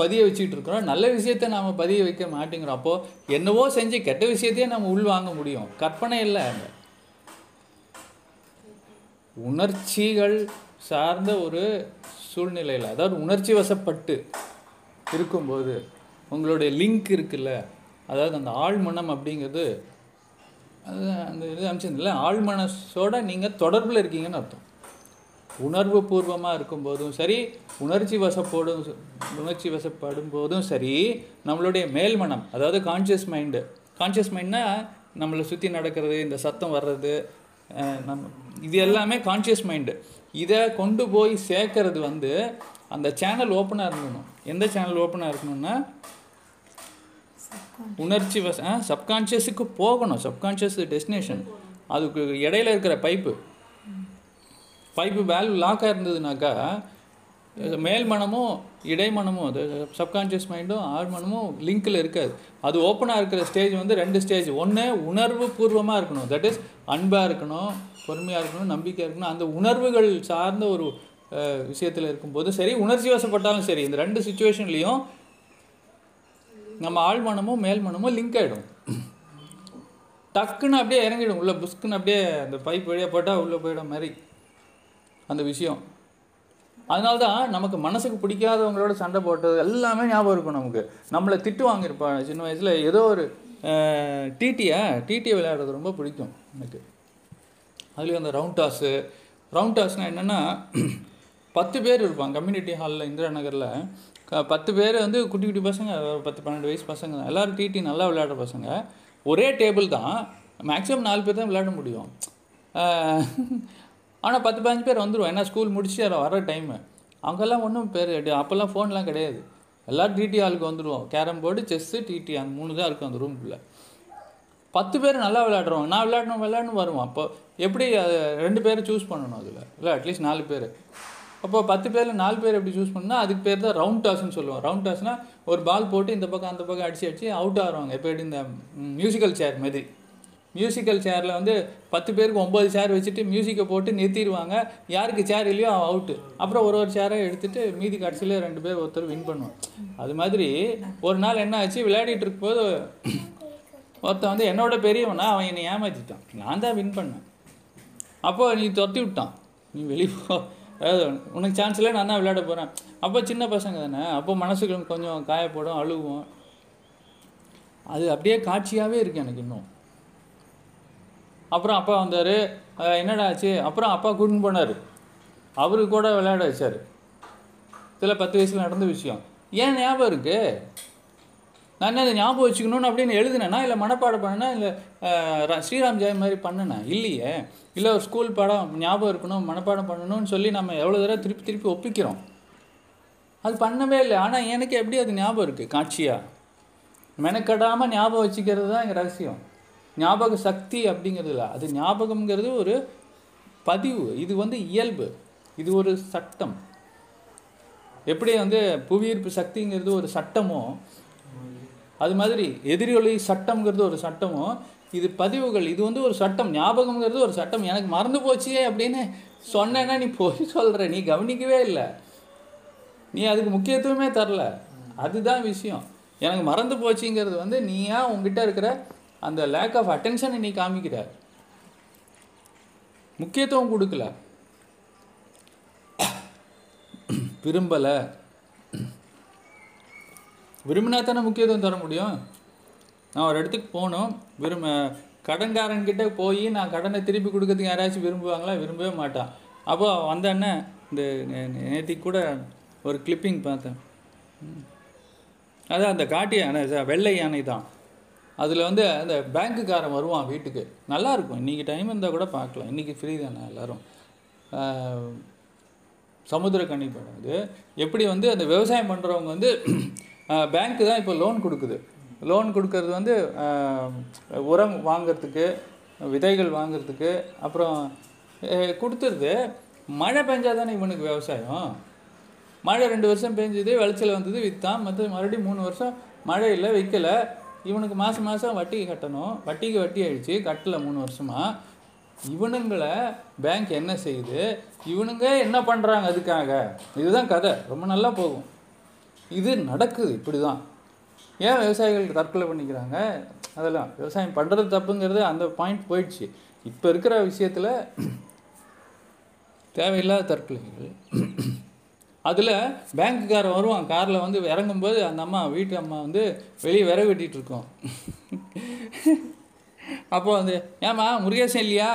பதிய வச்சுட்டு இருக்கிறோம். நல்ல விஷயத்தை நாம் பதிய வைக்க மாட்டேங்கிறோம். அப்போ என்னவோ செஞ்சு கெட்ட விஷயத்தையே நம்ம உள் வாங்க முடியும். கற்பனை இல்லை அந்த உணர்ச்சிகள் சார்ந்த ஒரு சூழ்நிலையில் அதாவது உணர்ச்சி வசப்பட்டு இருக்கும்போது உங்களுடைய லிங்க் இருக்குல்ல? அதாவது அந்த ஆழ்மனம் அப்படிங்கிறது அது அந்த இது அமைச்சிருந்தில்ல ஆழ்மனசோட நீங்கள் தொடர்பில் இருக்கீங்கன்னு அர்த்தம். உணர்வு பூர்வமாக இருக்கும்போதும் சரி உணர்ச்சி வசப்போடும் உணர்ச்சி வசப்படும் போதும் சரி நம்மளுடைய மேல் மனம் அதாவது கான்ஷியஸ் மைண்டு கான்ஷியஸ் மைண்ட்னா நம்மளை சுற்றி நடக்கிறது இந்த சத்தம் வர்றது நம்ம இது எல்லாமே கான்ஷியஸ் மைண்டு இதை கொண்டு போய் சேர்க்கறது வந்து அந்த சேனல் ஓப்பனாக இருக்கணும். எந்த சேனல் ஓப்பனாக இருக்கணும்னா உணர்ச்சி வச சப்கான்ஷியஸுக்கு போகணும். சப்கான்ஷியஸ் டெஸ்டினேஷன் அதுக்கு இடையில இருக்கிற பைப்பு பைப்பு வேல்வ் லாக்காக இருந்ததுனாக்கா மேல் மனமும் இடைமனமும் அது சப்கான்ஷியஸ் மைண்டும் ஆழ் மனமும் லிங்கில் இருக்காது. அது ஓப்பனாக இருக்கிற ஸ்டேஜ் வந்து ரெண்டு ஸ்டேஜ் ஒன்று உணர்வு பூர்வமாக இருக்கணும். தட் இஸ் அன்பாக இருக்கணும் பொறுமையாக இருக்கணும் நம்பிக்கையாக இருக்கணும். அந்த உணர்வுகள் சார்ந்த ஒரு விஷயத்தில் இருக்கும்போது சரி உணர்ச்சி வசப்பட்டாலும் சரி இந்த ரெண்டு சுச்சுவேஷன்லேயும் நம்ம ஆழ்மனமும் மேல்மனமும் லிங்க் ஆகிடும் டக்குன்னு அப்படியே இறங்கிடும். உள்ளே புஸ்க்குன்னு அப்படியே அந்த பைப் வழியாக போட்டால் உள்ளே போயிடும் மாதிரி அந்த விஷயம். அதனால தான் நமக்கு மனசுக்கு பிடிக்காதவங்களோட சண்டை போட்டது எல்லாமே ஞாபகம் இருக்கும் நமக்கு. நம்மளை திட்டு வாங்கியிருப்பாங்க சின்ன வயசில் ஏதோ ஒரு டிடியை டிடியை விளையாடுறது ரொம்ப பிடிக்கும் எனக்கு. அதுலேயும் அந்த ரவுண்ட் டாஸு ரவுண்ட் டாஸ்னால் என்னென்னா பத்து பேர் இருப்பாங்க. கம்யூனிட்டி ஹாலில் இந்திரா நகரில். பத்து பேர் வந்து குட்டி குட்டி பசங்க ஒரு பத்து பன்னெண்டு வயசு பசங்க தான். எல்லோரும் டிடி நல்லா விளையாடுற பசங்க. ஒரே டேபிள் தான். மேக்ஸிமம் நாலு பேர் தான் விளையாட முடியும். ஆனால் பத்து பதினஞ்சு பேர் வந்துடும் ஏன்னா ஸ்கூல் முடிச்சு வர டைமு அங்கெல்லாம் ஒன்றும் பேர் அப்போல்லாம் ஃபோன்லாம் கிடையாது. எல்லோரும் டிடி ஆளுக்கு வந்துடுவோம் கேரம் போர்டு செஸ்ஸு டிடி அந்த மூணு தான் இருக்கும் அந்த ரூம்குள்ளே பத்து பேர் நல்லா விளையாடுறோம் நான் விளையாடணும் விளையாடணும் வருவோம். அப்போ எப்படி ரெண்டு பேரை சூஸ் பண்ணணும் அதில்? இல்லை அட்லீஸ்ட் நாலு பேர். அப்போ பத்து பேரில் நாலு பேர் எப்படி சூஸ் பண்ணால் அதுக்கு பேர் தான் ரவுண்ட் டாஸ்ன்னு சொல்லுவோம். ரவுண்ட் டாஸ்னால் ஒரு பால் போட்டு இந்த பக்கம் அந்த பக்கம் அடிச்சு அடிச்சு அவுட் ஆகிறவங்க எப்போ இந்த மியூசிக்கல் சேர் மாதிரி. மியூசிக்கல் சேரில் வந்து பத்து பேருக்கு ஒம்பது சேர் வச்சுட்டு மியூசிக்கை போட்டு நிறுத்திடுவாங்க. யாருக்கு சேர் இல்லையோ அவன் அவுட்டு அப்புறம் ஒரு ஒரு சேரை எடுத்துட்டு மீதி கடைசியில் ரெண்டு பேர் ஒருத்தர் வின் பண்ணுவான் அது மாதிரி ஒரு நாள் என்ன ஆச்சு விளையாடிட்டு இருக்கும்போது ஒருத்தன் வந்து என்னோட பெரியவனா அவன் என்னை ஏமாற்றிட்டான் நான் தான் வின் பண்ணேன். அப்போ நீ துரத்தி விட்டான். நீ வெளியே போ. அதாவது உனக்கு சான்ஸ் இல்லை நான் தான் விளையாட போகிறேன் அப்போ சின்ன பசங்க தானே? அப்போ மனசுக்கு கொஞ்சம் காயப்படும் அழுவும் அது அப்படியே காட்சியாகவே இருக்கு எனக்கு இன்னும். அப்புறம் அப்பா வந்தார். என்னடா ஆச்சு? அப்புறம் அப்பா கூட்டின்னு போனார். அவரு கூட விளையாட வச்சார். இதில் பத்து வயசில் நடந்த விஷயம். ஏன் ஞாபகம் இருக்குது நான் அதை ஞாபகம் வச்சுக்கணும்னு அப்படின்னு எழுதுனேனா? இல்லை மனப்பாடம் பண்ணனா? இல்லை ஸ்ரீராம் ஜெயம் மாதிரி பண்ணனா? இல்லையே. இல்லை ஒரு ஸ்கூல் பாடம் ஞாபகம் இருக்கணும் மனப்பாடம் பண்ணணும்னு சொல்லி நம்ம எவ்வளோ தடவை திருப்பி திருப்பி ஒப்பிக்கிறோம். அது பண்ணவே இல்லை. ஆனால் எனக்கு எப்படி அது ஞாபகம் இருக்குது காட்சியாக மெனக்கடாமல் ஞாபகம் வச்சுக்கிறது தான் எங்கள் ரகசியம். ஞாபக சக்தி அப்படிங்கிறதுல அது ஞாபகம்ங்கிறது ஒரு பதிவு. இது வந்து இயல்பு. இது ஒரு சட்டம். எப்படி வந்து புவியீர்ப்பு சக்திங்கிறது ஒரு சட்டமோ அது மாதிரி எதிரொலி சட்டம்ங்கிறது ஒரு சட்டமும் இது பதிவுகள் இது வந்து ஒரு சட்டம் ஞாபகம்ங்கிறது ஒரு சட்டம். எனக்கு மறந்து போச்சே அப்படின்னு சொன்னேன்னா நீ போய் சொல்கிற நீ கவனிக்கவே இல்லை. நீ அதுக்கு முக்கியத்துவமே தரல. அதுதான் விஷயம். எனக்கு மறந்து போச்சுங்கிறது வந்து நீயா உங்ககிட்ட இருக்கிற அந்த லேக் ஆஃப் அட்டென்ஷனை நீ காமிக்கிற. முக்கியத்துவம் கொடுக்கல. விரும்பலை. விரும்பினா தானே முக்கியத்துவம் தர முடியும்? நான் ஒரு இடத்துக்கு போகணும் விரும்ப கடன்காரன்கிட்ட போய் நான் கடனை திருப்பி கொடுக்கறதுக்கு யாராச்சும் விரும்புவாங்களா? விரும்பவே மாட்டான். அப்போ வந்த அண்ணன் இந்த நேற்றுக்கு கூட ஒரு கிளிப்பிங் பார்த்தேன். அதான் அந்த காட்டு யானை வெள்ளை யானை தான். அதில் வந்து அந்த பேங்க்குக்காரன் வருவான் வீட்டுக்கு. நல்லாயிருக்கும் இன்றைக்கி டைம் இருந்தால் கூட பார்க்கலாம். இன்றைக்கி ஃப்ரீ தானே எல்லோரும். சமுத்திரக்கனி படம் அது எப்படி வந்து அந்த விவசாயம் பண்ணுறவங்க வந்து பேங்க்கு தான் இப்போ லோன் கொடுக்குது. லோன் கொடுக்கறது வந்து உரம் வாங்குறதுக்கு விதைகள் வாங்குறதுக்கு அப்புறம் கொடுத்துருது. மழை பெஞ்சால் தானே இவனுக்கு விவசாயம்? மழை ரெண்டு வருஷம் பெஞ்சுது விளைச்சல் வந்தது விற்றான் மற்ற மறுபடியும் மூணு வருஷம் மழை இல்லை விற்கலை இவனுக்கு மாதம் மாதம் வட்டிக்கு கட்டணும். வட்டிக்கு வட்டி ஆயிடுச்சு கட்டலை மூணு வருஷமாக இவனுங்களை பேங்க் என்ன செய்யுது? இவனுங்க என்ன பண்ணுறாங்க அதுக்காக? இதுதான் கதை. ரொம்ப நல்லா போகும். இது நடக்குது இப்படி தான் ஏன் விவசாயிகள் தற்கொலை பண்ணிக்கிறாங்க? அதெல்லாம் விவசாயம் பண்ணுறது தப்புங்கிறது அந்த பாயிண்ட் போயிடுச்சு. இப்போ இருக்கிற விஷயத்தில் தேவையில்லாத தற்கொலைகள். அதில் பேங்க்குக்காரன் வருவான் காரில் வந்து இறங்கும்போது அந்த அம்மா வீட்டு அம்மா வந்து வெளியே விறகு வெட்டிகிட்டு இருக்கோம். அப்போ வந்து ஏம்மா முருகேசன் இல்லையா?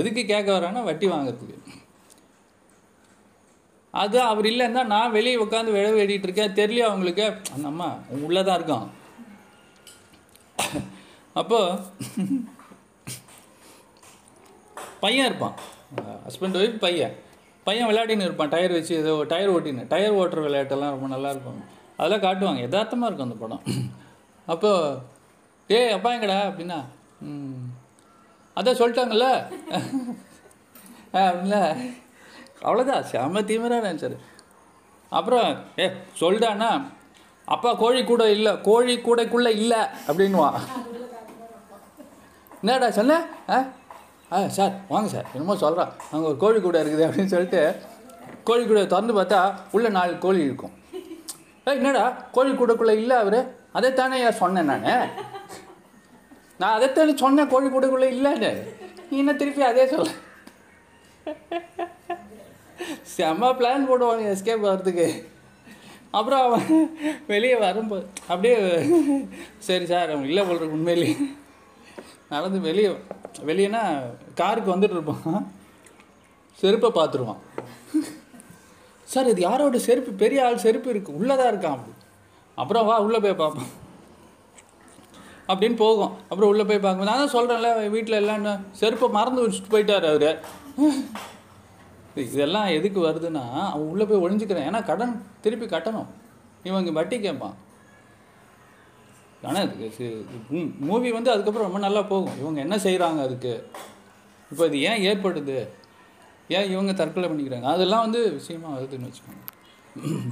எதுக்கு கேட்க வரான்னா வட்டி வாங்குறதுக்கு. அது அவர் இல்லைன்னா நான் வெளியே உட்காந்து விழ வேடிட்டு இருக்கேன். தெரியல அவங்களுக்கு. அந்த அம்மா உள்ளே தான் இருக்கான். அப்போ பையன் இருப்பான். ஹஸ்பண்ட் ஒய்ஃப் பையன். பையன் விளையாடின்னு இருப்பான். டயர் வச்சு ஏதோ டயர் ஓட்டின்னு. டயர் ஓட்டுற விளையாட்டெல்லாம் ரொம்ப நல்லா இருக்கும். அதெல்லாம் காட்டுவாங்க. யதார்த்தமாக இருக்கும் அந்த படம். அப்போ டேய் அப்பா எங்கடா? அப்படின்னா "ம், அதான் சொல்லிட்டாங்கல்ல. அப்படின்ல அவ்வளோதான் செம தீவிரம் நினச்சார் அப்புறம் ஏ சொல்லிட்டானா அப்பா கோழி கூட இல்லை கோழி கூடைக்குள்ளே இல்லை அப்படின்னுவான். என்னடா சொன்ன? ஆ? ஆ சார் வாங்க சார் என்னமோ சொல்கிறான் அங்கே ஒரு கோழி கூடை இருக்குது அப்படின்னு சொல்லிட்டு கோழி கூடை திறந்து பார்த்தா உள்ளே நாலு கோழி இருக்கும். ஏ என்னடா கோழி கூடைக்குள்ளே இல்லை அவர்? அதைத்தானே யார் சொன்னேன் நான்? நான் அதைத்தானே சொன்னேன் கோழி கூடைக்குள்ளே இல்லைன்னு. நீ என்ன திருப்பி அதே சொல்ல செம்ம பிளான் போடுவாங்க எஸ்கேப் ஆகிறதுக்கு அப்புறம் அவன் வெளியே வரும்போது அப்படியே சரி சார் அவன் இல்லை போல் உண்மையிலே நடந்து வெளியே வெளியேனா காருக்கு வந்துட்டு இருப்பான். செருப்பை பார்த்துருவான். சார் இது யாரோட செருப்பு? பெரிய ஆள் செருப்பு இருக்குது உள்ளதாக இருக்கான் அப்படி. அப்புறம் வா உள்ளே போய் பார்ப்போம். அப்படின்னு போகும். அப்புறம் உள்ளே போய் பார்க்கும்போது நான் தான் சொல்கிறேன்ல வீட்டில் எல்லாம் செருப்பை மறந்து வச்சுட்டு போயிட்டார் அவர். இதெல்லாம் எதுக்கு வருதுன்னா அவன் உள்ளே போய் ஒளிஞ்சுக்கிறான். ஏன்னா கடன் திருப்பி கட்டணும். இவன் இங்கே வட்டி கேட்பான். ஆனால் மூவி வந்து அதுக்கப்புறம் ரொம்ப நல்லா போகும். இவங்க என்ன செய்கிறாங்க அதுக்கு? இப்போ இது ஏன் ஏற்படுது? ஏன் இவங்க தற்கொலை பண்ணிக்கிறாங்க? அதெல்லாம் வந்து விஷயமா வருதுன்னு வச்சுக்கோங்க.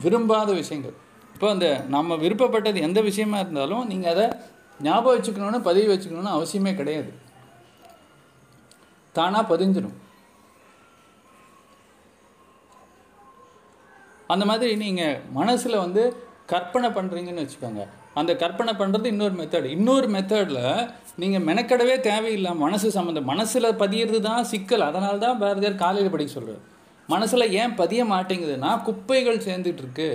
விரும்பாத விஷயங்கள். இப்போ அந்த நம்ம விருப்பப்பட்டது எந்த விஷயமா இருந்தாலும் நீங்கள் அதை ஞாபகம் வச்சுக்கணும்னு பதிவு வச்சுக்கணும்னு அவசியமே கிடையாது. தானாக பதிஞ்சிடும் அந்த மாதிரி நீங்கள் மனசில் வந்து கற்பனை பண்ணுறீங்கன்னு வச்சுக்கோங்க. அந்த கற்பனை பண்ணுறது இன்னொரு மெத்தட் இன்னொரு மெத்தடில் நீங்கள் மெனக்கடவே தேவையில்லை மனசு சம்மந்தம் மனசில் பதியிறது தான் சிக்கல். அதனால தான் பாரதியார் காலையில் படிக்க சொல்கிறார் மனசில் ஏன் பதிய மாட்டேங்குதுன்னா குப்பைகள் சேர்ந்துட்டுருக்கு.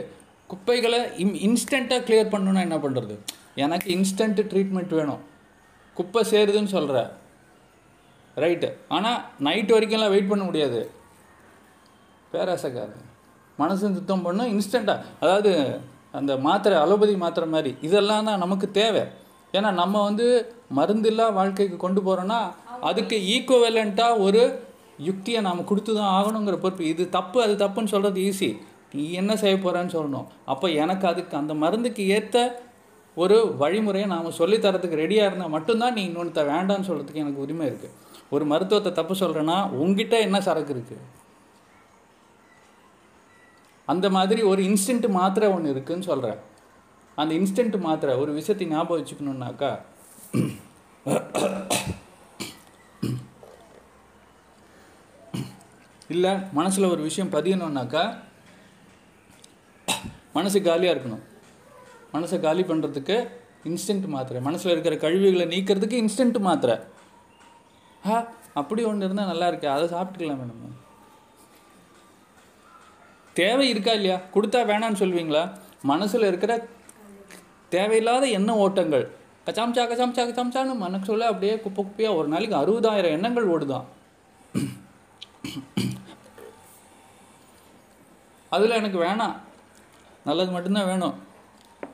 குப்பைகளை இம் இன்ஸ்டண்ட்டாக கிளியர் பண்ணணுன்னா என்ன பண்ணுறது எனக்கு இன்ஸ்டன்ட் ட்ரீட்மெண்ட் வேணும். குப்பை சேருதுன்னு சொல்கிற ரைட்டு ஆனால் நைட் வரைக்கும்லாம் வெயிட் பண்ண முடியாது. பேராசக்காரன். மனசு சுத்தம் பண்ணும் இன்ஸ்டண்ட்டாக அதாவது அந்த மாத்திரை அலோபதி மாத்திரை மாதிரி. இதெல்லாம் தான் நமக்கு தேவை. ஏன்னா நம்ம வந்து மருந்தில்லா வாழ்க்கைக்கு கொண்டு போகிறோன்னா அதுக்கு ஈக்குவலண்ட்டாக ஒரு யுக்தியை நாம் கொடுத்து தான் ஆகணுங்கிற பொறுப்பு. இது தப்பு அது தப்புன்னு சொல்கிறது ஈஸி நீ என்ன செய்ய போகிறேன்னு சொல்லணும். அப்போ எனக்கு அதுக்கு அந்த மருந்துக்கு ஏற்ற ஒரு வழிமுறையை நாம் சொல்லித்தரத்துக்கு ரெடியாக இருந்தால் மட்டும்தான் நீ இன்னொன்று வேண்டாம்னு சொல்கிறதுக்கு எனக்கு உரிமை இருக்குது ஒரு மருத்துவத்தை தப்பு சொல்கிறேன்னா உங்ககிட்ட என்ன சரக்கு இருக்குது அந்த மாதிரி ஒரு இன்ஸ்டன்ட் மாத்திரை ஒன்று இருக்குன்னு சொல்கிறேன் அந்த இன்ஸ்டன்ட் மாத்திரை ஒரு விஷயத்தை ஞாபகம் வச்சுக்கணுன்னாக்கா இல்லை மனசில் ஒரு விஷயம் பதியணுன்னாக்கா மனசு காலியாக இருக்கணும். மனசை காலி பண்ணுறதுக்கு இன்ஸ்டன்ட் மாத்திரை. மனசில் இருக்கிற கழிவுகளை நீக்கிறதுக்கு இன்ஸ்டன்ட் மாத்திரை. ஆ அப்படி ஒன்று இருந்தால் நல்லா இருக்கு. அதை சாப்பிட்டுக்கலாம் மேடம் தேவை இருக்கா இல்லையா? கொடுத்தா வேணான்னு சொல்வீங்களா? மனசில் இருக்கிற தேவையில்லாத எண்ண ஓட்டங்கள். கச்சாம்ச்சா கச்சாம்ச்சா கச்சாம்ச்சான்னு மனசுல அப்படியே குப்பை குப்பையாக ஒரு நாளைக்கு அறுபதாயிரம் எண்ணங்கள் ஓடுதான் அதில் எனக்கு வேணாம். நல்லது மட்டும்தான் வேணும்.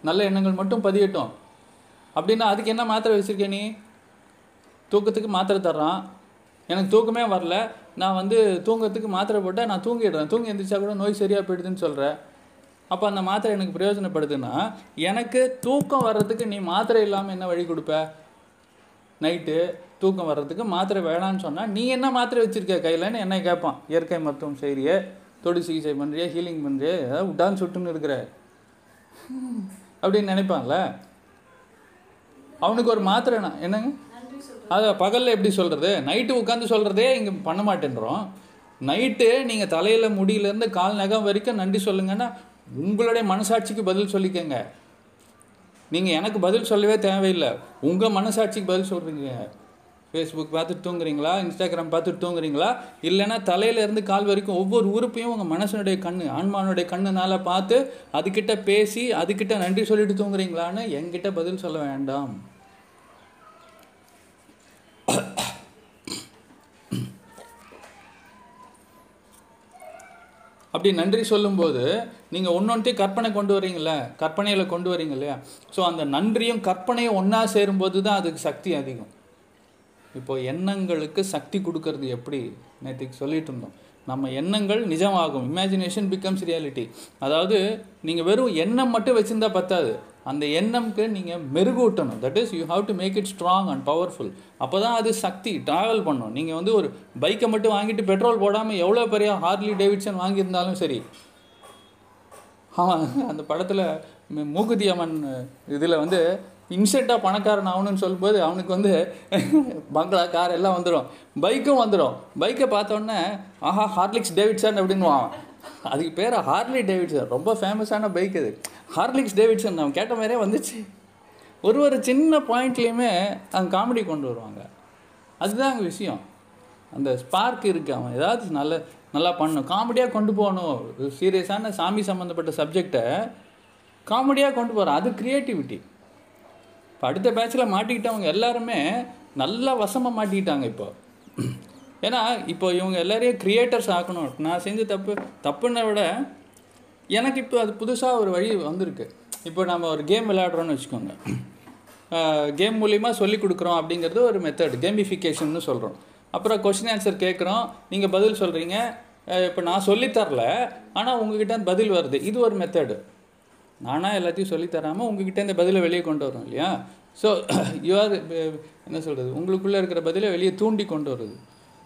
நல்ல எண்ணங்கள் மட்டும் பதியட்டும். அப்படின்னா அதுக்கு என்ன மாத்திரை வச்சுருக்க நீ? தூக்கத்துக்கு மாத்திரை தர்றான். எனக்கு தூக்கமே வரல. நான் வந்து தூங்கிறதுக்கு மாத்திரை போட்டால் நான் தூங்கிடுறேன். தூங்கி எந்திரிச்சா கூட நோய் சரியாக போயிடுதுன்னு சொல்கிறேன் அப்போ அந்த மாத்திரை எனக்கு பிரயோஜனப்படுதுன்னா எனக்கு தூக்கம் வர்றதுக்கு நீ மாத்திரை இல்லாமல் என்ன வழி கொடுப்ப? நைட்டு தூக்கம் வர்றதுக்கு மாத்திரை வேணான்னு சொன்னால் நீ என்ன மாத்திரை வச்சுருக்க கையிலன்னு என்னை கேட்பான் இயற்கை மருத்துவம் செய்கிறிய தொடு சிகிச்சை பண்ணுறிய ஹீலிங் பண்ணுறிய ஏதாவது விட்டான்னு சுட்டுன்னு இருக்கிற. அப்படின்னு நினைப்பான்ல. அவனுக்கு ஒரு மாத்திரைண்ணா என்னங்க? அதை பகலில் எப்படி சொல்கிறது நைட்டு உட்காந்து சொல்கிறதே இங்கே பண்ண மாட்டேன்றோம். நைட்டு நீங்கள் தலையில் முடியிலேருந்து கால் நகம் வரைக்கும் நன்றி சொல்லுங்கன்னா உங்களுடைய மனசாட்சிக்கு பதில் சொல்லிக்கங்க. நீங்கள் எனக்கு பதில் சொல்லவே தேவையில்லை. உங்கள் மனசாட்சிக்கு பதில் சொல்கிறீங்க ஃபேஸ்புக் பார்த்துட்டு தூங்குறீங்களா? இன்ஸ்டாகிராம் பார்த்துட்டு தூங்குறீங்களா? இல்லைன்னா தலையிலேருந்து கால் வரைக்கும் ஒவ்வொரு உறுப்பையும் உங்கள் மனசனுடைய கண்ணு ஆன்மானுடைய கண்ணுனால பார்த்து அதுக்கிட்ட பேசி அதுக்கிட்ட நன்றி சொல்லிட்டு தூங்குறீங்களான்னு என்கிட்ட பதில் சொல்ல வேண்டாம். அப்படி நன்றி சொல்லும்போது நீங்கள் ஒன்றொன்றையும் கற்பனை கொண்டு வரீங்கள கற்பனையில் கொண்டு வரீங்க இல்லையா? ஸோ அந்த நன்றியும் கற்பனையும் ஒன்றா சேரும்போது தான் அதுக்கு சக்தி அதிகம். இப்போது எண்ணங்களுக்கு சக்தி கொடுக்கறது எப்படி? நேற்றுக்கு சொல்லிட்டு இருந்தோம். நம்ம எண்ணங்கள் நிஜமாகும். இமேஜினேஷன் பிகம்ஸ் ரியாலிட்டி அதாவது நீங்கள் வெறும் எண்ணம் மட்டும் வச்சுருந்தா பத்தாது. அந்த எண்ணம்க்கு நீங்கள் மெருகூட்டணும். That is you have to make it strong and powerful அப்போ தான் அது சக்தி ட்ராவல் பண்ணும். நீங்கள் வந்து ஒரு பைக்கை மட்டும் வாங்கிட்டு பெட்ரோல் போடாமல் எவ்வளோ பெரிய ஹார்லி டேவிட்சன் வாங்கியிருந்தாலும் சரி. அவன் அந்த படத்தில் மூக்குத்தி அம்மன் இதில் வந்து இன்ஸ்டண்ட்டாக பணக்காரன் ஆகணும்னு சொல்லும்போது அவனுக்கு வந்து பங்களா கார் எல்லாம் வந்துடும் பைக்கும் வந்துடும் பைக்கை பார்த்தோன்னே ஆஹா ஹார்லிக்ஸ் டேவிட்சன் அப்படின்னு அதுக்கு பேர் ஹார்லி டேவிட்சன் ரொம்ப ஃபேமஸான பைக் அது. ஹார்லிக்ஸ் டேவிட்சன் அவன் கேட்ட மாதிரியே வந்துச்சு. ஒரு ஒரு சின்ன பாயிண்ட்லேயுமே அவங்க காமெடி கொண்டு வருவாங்க. அதுதான் அங்கே விஷயம். அந்த ஸ்பார்க் இருக்குது அவன் ஏதாவது நல்ல நல்லா பண்ணணும் காமெடியாக கொண்டு போகணும். சீரியஸான சாமி சம்மந்தப்பட்ட சப்ஜெக்டை காமெடியாக கொண்டு போகிறான் அது க்ரியேட்டிவிட்டி இப்போ அடுத்த பேட்சில் மாட்டிக்கிட்டவங்க எல்லாருமே நல்லா வசமாக மாட்டிக்கிட்டாங்க இப்போ. ஏன்னா இப்போ இவங்க எல்லாரையும் க்ரியேட்டர்ஸ் ஆக்கணும். நான் செஞ்ச தப்பு தப்புன்னு விட எனக்கு இப்போ அது புதுசாக ஒரு வழி வந்திருக்கு. இப்போ நம்ம ஒரு கேம் விளையாடுறோன்னு வச்சுக்கோங்க. கேம் மூலிமா சொல்லிக் கொடுக்குறோம் அப்படிங்கிறது ஒரு மெத்தட் கேமிஃபிகேஷன்னு சொல்கிறோம் அப்புறம் கொஷின் ஆன்சர் கேட்குறோம். நீங்கள் பதில் சொல்கிறீங்க இப்போ நான் சொல்லித்தரல ஆனால் உங்ககிட்ட பதில் வருது. இது ஒரு மெத்தடு நானாக எல்லாத்தையும் சொல்லித்தராமல் உங்ககிட்ட இந்த பதிலை வெளியே கொண்டு வரோம் இல்லையா? ஸோ யூஆர் என்ன சொல்கிறது உங்களுக்குள்ளே இருக்கிற பதிலை வெளியே தூண்டி கொண்டு வருது.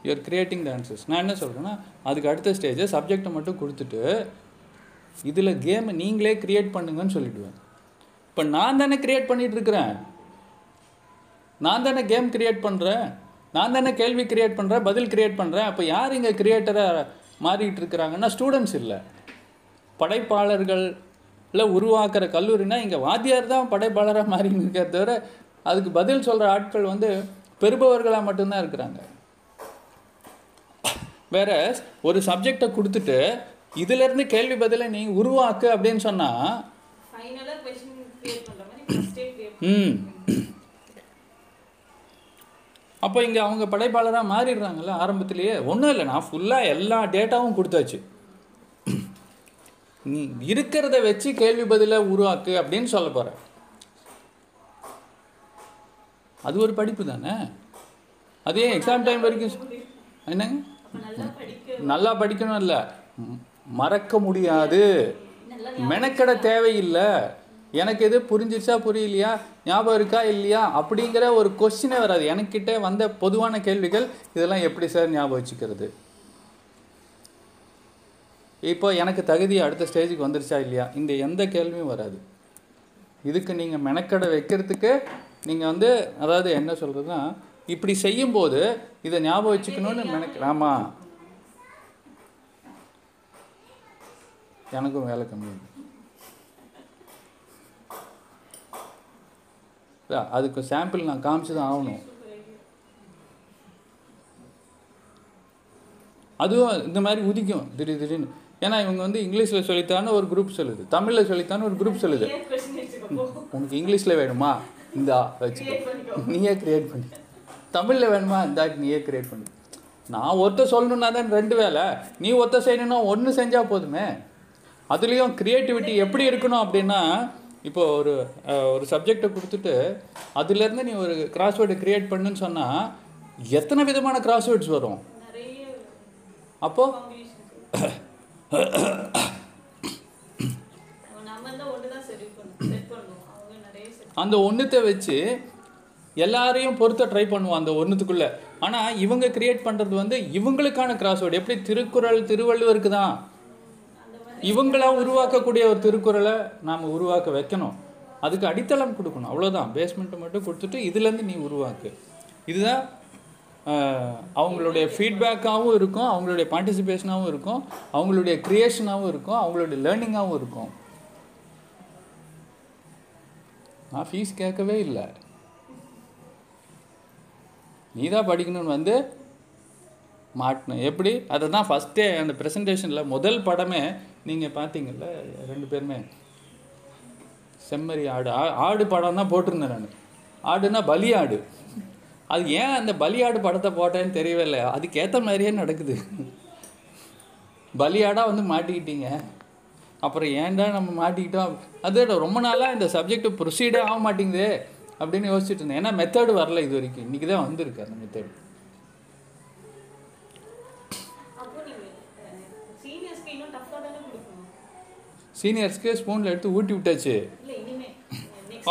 யூஆர் கிரியேட்டிங் த ஆன்சர்ஸ் நான் என்ன சொல்கிறேன்னா அதுக்கு அடுத்த ஸ்டேஜ் சப்ஜெக்டை மட்டும் கொடுத்துட்டு இதில் கேமை நீங்களே க்ரியேட் பண்ணுங்கன்னு சொல்லிவிடுவேன் இப்போ நான் தானே க்ரியேட் பண்ணிகிட்டு இருக்கிறேன். நான் தானே கேம் க்ரியேட் பண்ணுறேன் நான் தானே கேள்வி க்ரியேட் பண்ணுறேன் பதில் க்ரியேட் பண்ணுறேன் அப்போ யார் இங்கே க்ரியேட்டராக மாறிக்கிட்டு இருக்கிறாங்கன்னா ஸ்டூடெண்ட்ஸ் இல்லை. படைப்பாளர்களில் உருவாக்குற கல்லூரினா இங்கே வாத்தியார் தான் படைப்பாளராக மாறின்னு இருக்கிற தவிர அதுக்கு பதில் சொல்கிற ஆட்கள் வந்து பெறுபவர்களாக மட்டும்தான் இருக்கிறாங்க. வேற ஒரு சப்ஜெக்டை கொடுத்துட்டு இதிலேருந்து கேள்வி பதிலை நீ உருவாக்கு அப்படின்னு சொன்னால் ம். அப்போ இங்கே அவங்க படைப்பாளராக மாறிடுறாங்கல்ல ஆரம்பத்திலேயே. ஒன்றும் இல்லை நான் ஃபுல்லாக எல்லா டேட்டாவும் கொடுத்தாச்சு. நீ இருக்கிறத வச்சு கேள்வி பதிலை உருவாக்கு அப்படின்னு சொல்ல போற. அது ஒரு படிப்பு தானே? அதே எக்ஸாம் டைம் வரைக்கும் என்னங்க நல்லா படிக்கணும் இல்லை. மறக்க முடியாது. மெனக்கெட தேவையில்லை. எனக்கு எது புரிஞ்சிச்சா புரியலையா? ஞாபகம் இருக்கா இல்லையா? அப்படிங்கிற ஒரு கொஸ்டினே வராது. எனக்கிட்ட வந்த பொதுவான கேள்விகள் இதெல்லாம் எப்படி சார் ஞாபகம் வச்சுக்கிறது? இப்போ எனக்கு தகுதி அடுத்த ஸ்டேஜுக்கு வந்துருச்சா இல்லையா? இந்த எந்த கேள்வியும் வராது. இதுக்கு நீங்கள் மெனக்கடை வைக்கிறதுக்கு நீங்கள் வந்து அதாவது என்ன சொல்கிறதுனா இப்படி செய்யும்போது இதை ஞாபகம் வச்சுக்கணும்னு மெனக்க எனக்கும் வேலை கம்மி அதுக்கு சாம்பிள் நான் காமிச்சு தான் ஆகணும். அதுவும் இந்த மாதிரி உதிக்கும் திடீர் திடீர்னு. ஏன்னா இவங்க வந்து இங்கிலீஷில் சொல்லித்தானே ஒரு குரூப் சொல்லுது. தமிழில் சொல்லித்தானே ஒரு குரூப் சொல்லுது. உனக்கு இங்கிலீஷில் வேணுமா? இந்தா வச்சுக்கோ. நீயே கிரியேட் பண்ணி. தமிழில் வேணுமா? இந்தா நீயே கிரியேட் பண்ணி. நான் ஒருத்த சொல்லணுன்னா தான் ரெண்டு வேலை. நீ ஒருத்த செய்யணும்னா ஒன்று செஞ்சால் போதுமே. அதுலேயும் க்ரியேட்டிவிட்டி எப்படி இருக்கணும் அப்படின்னா இப்போ ஒரு ஒரு சப்ஜெக்டை கொடுத்துட்டு அதுலேருந்து நீ ஒரு கிராஸ்வேர்டு க்ரியேட் பண்ணுன்னு சொன்னால் எத்தனை விதமான கிராஸ்வேர்ட்ஸ் வரும்? அப்போது அந்த ஒன்றுத்தை வச்சு எல்லாரையும் பொறுத்த ட்ரை பண்ணுவோம் அந்த ஒன்றுத்துக்குள்ளே ஆனால் இவங்க கிரியேட் பண்ணுறது வந்து இவங்களுக்கான கிராஸ்வேர்டு எப்படி திருக்குறள் திருவள்ளுவருக்கு தான் இவங்களா உருவாக்கக்கூடிய ஒரு திருக்குறளை நாம் உருவாக்க வைக்கணும். அதுக்கு அடித்தளம் கொடுக்கணும். அவ்வளோதான் பேஸ்மெண்ட்டை மட்டும் கொடுத்துட்டு இதுலேருந்து நீ உருவாக்கு. இதுதான் அவங்களுடைய ஃபீட்பேக்காகவும் இருக்கும் அவங்களுடைய பார்ட்டிசிபேஷனாகவும் இருக்கும் அவங்களுடைய க்ரியேஷனாகவும் இருக்கும் அவங்களுடைய லேர்னிங்காகவும் இருக்கும். நான் ஃபீஸ் கேட்கவே இல்லை. நீ தான் படிக்கணும்னு வந்து மாட்டினேன் எப்படி? அதை தான் ஃபஸ்ட்டே அந்த ப்ரெசன்டேஷனில் முதல் படமே நீங்கள் பார்த்தீங்கல்ல ரெண்டு பேருமே. செம்மறி ஆடு. ஆ- ஆடு படம் தான் போட்டிருந்தேன் நான். ஆடுனா பலியாடு அது ஏன் அந்த பலியாடு படத்தை போட்டேன்னு தெரியவே இல்லை அதுக்கேற்ற மாதிரியே நடக்குது. பலியாடாக வந்து மாட்டிக்கிட்டீங்க. அப்புறம் ஏன்டா நம்ம மாட்டிக்கிட்டோம்? அது ரொம்ப நாளாக இந்த சப்ஜெக்ட் ப்ரொசீடே ஆக மாட்டேங்குது அப்படின்னு யோசிச்சுட்டு இருந்தேன். ஏன்னா மெத்தடு வரல இது வரைக்கும். இன்றைக்கி தான் வந்திருக்கு அந்த மெத்தடு சீனியர்ஸ்க்கு ஸ்பூனில் எடுத்து ஊட்டி விட்டாச்சு.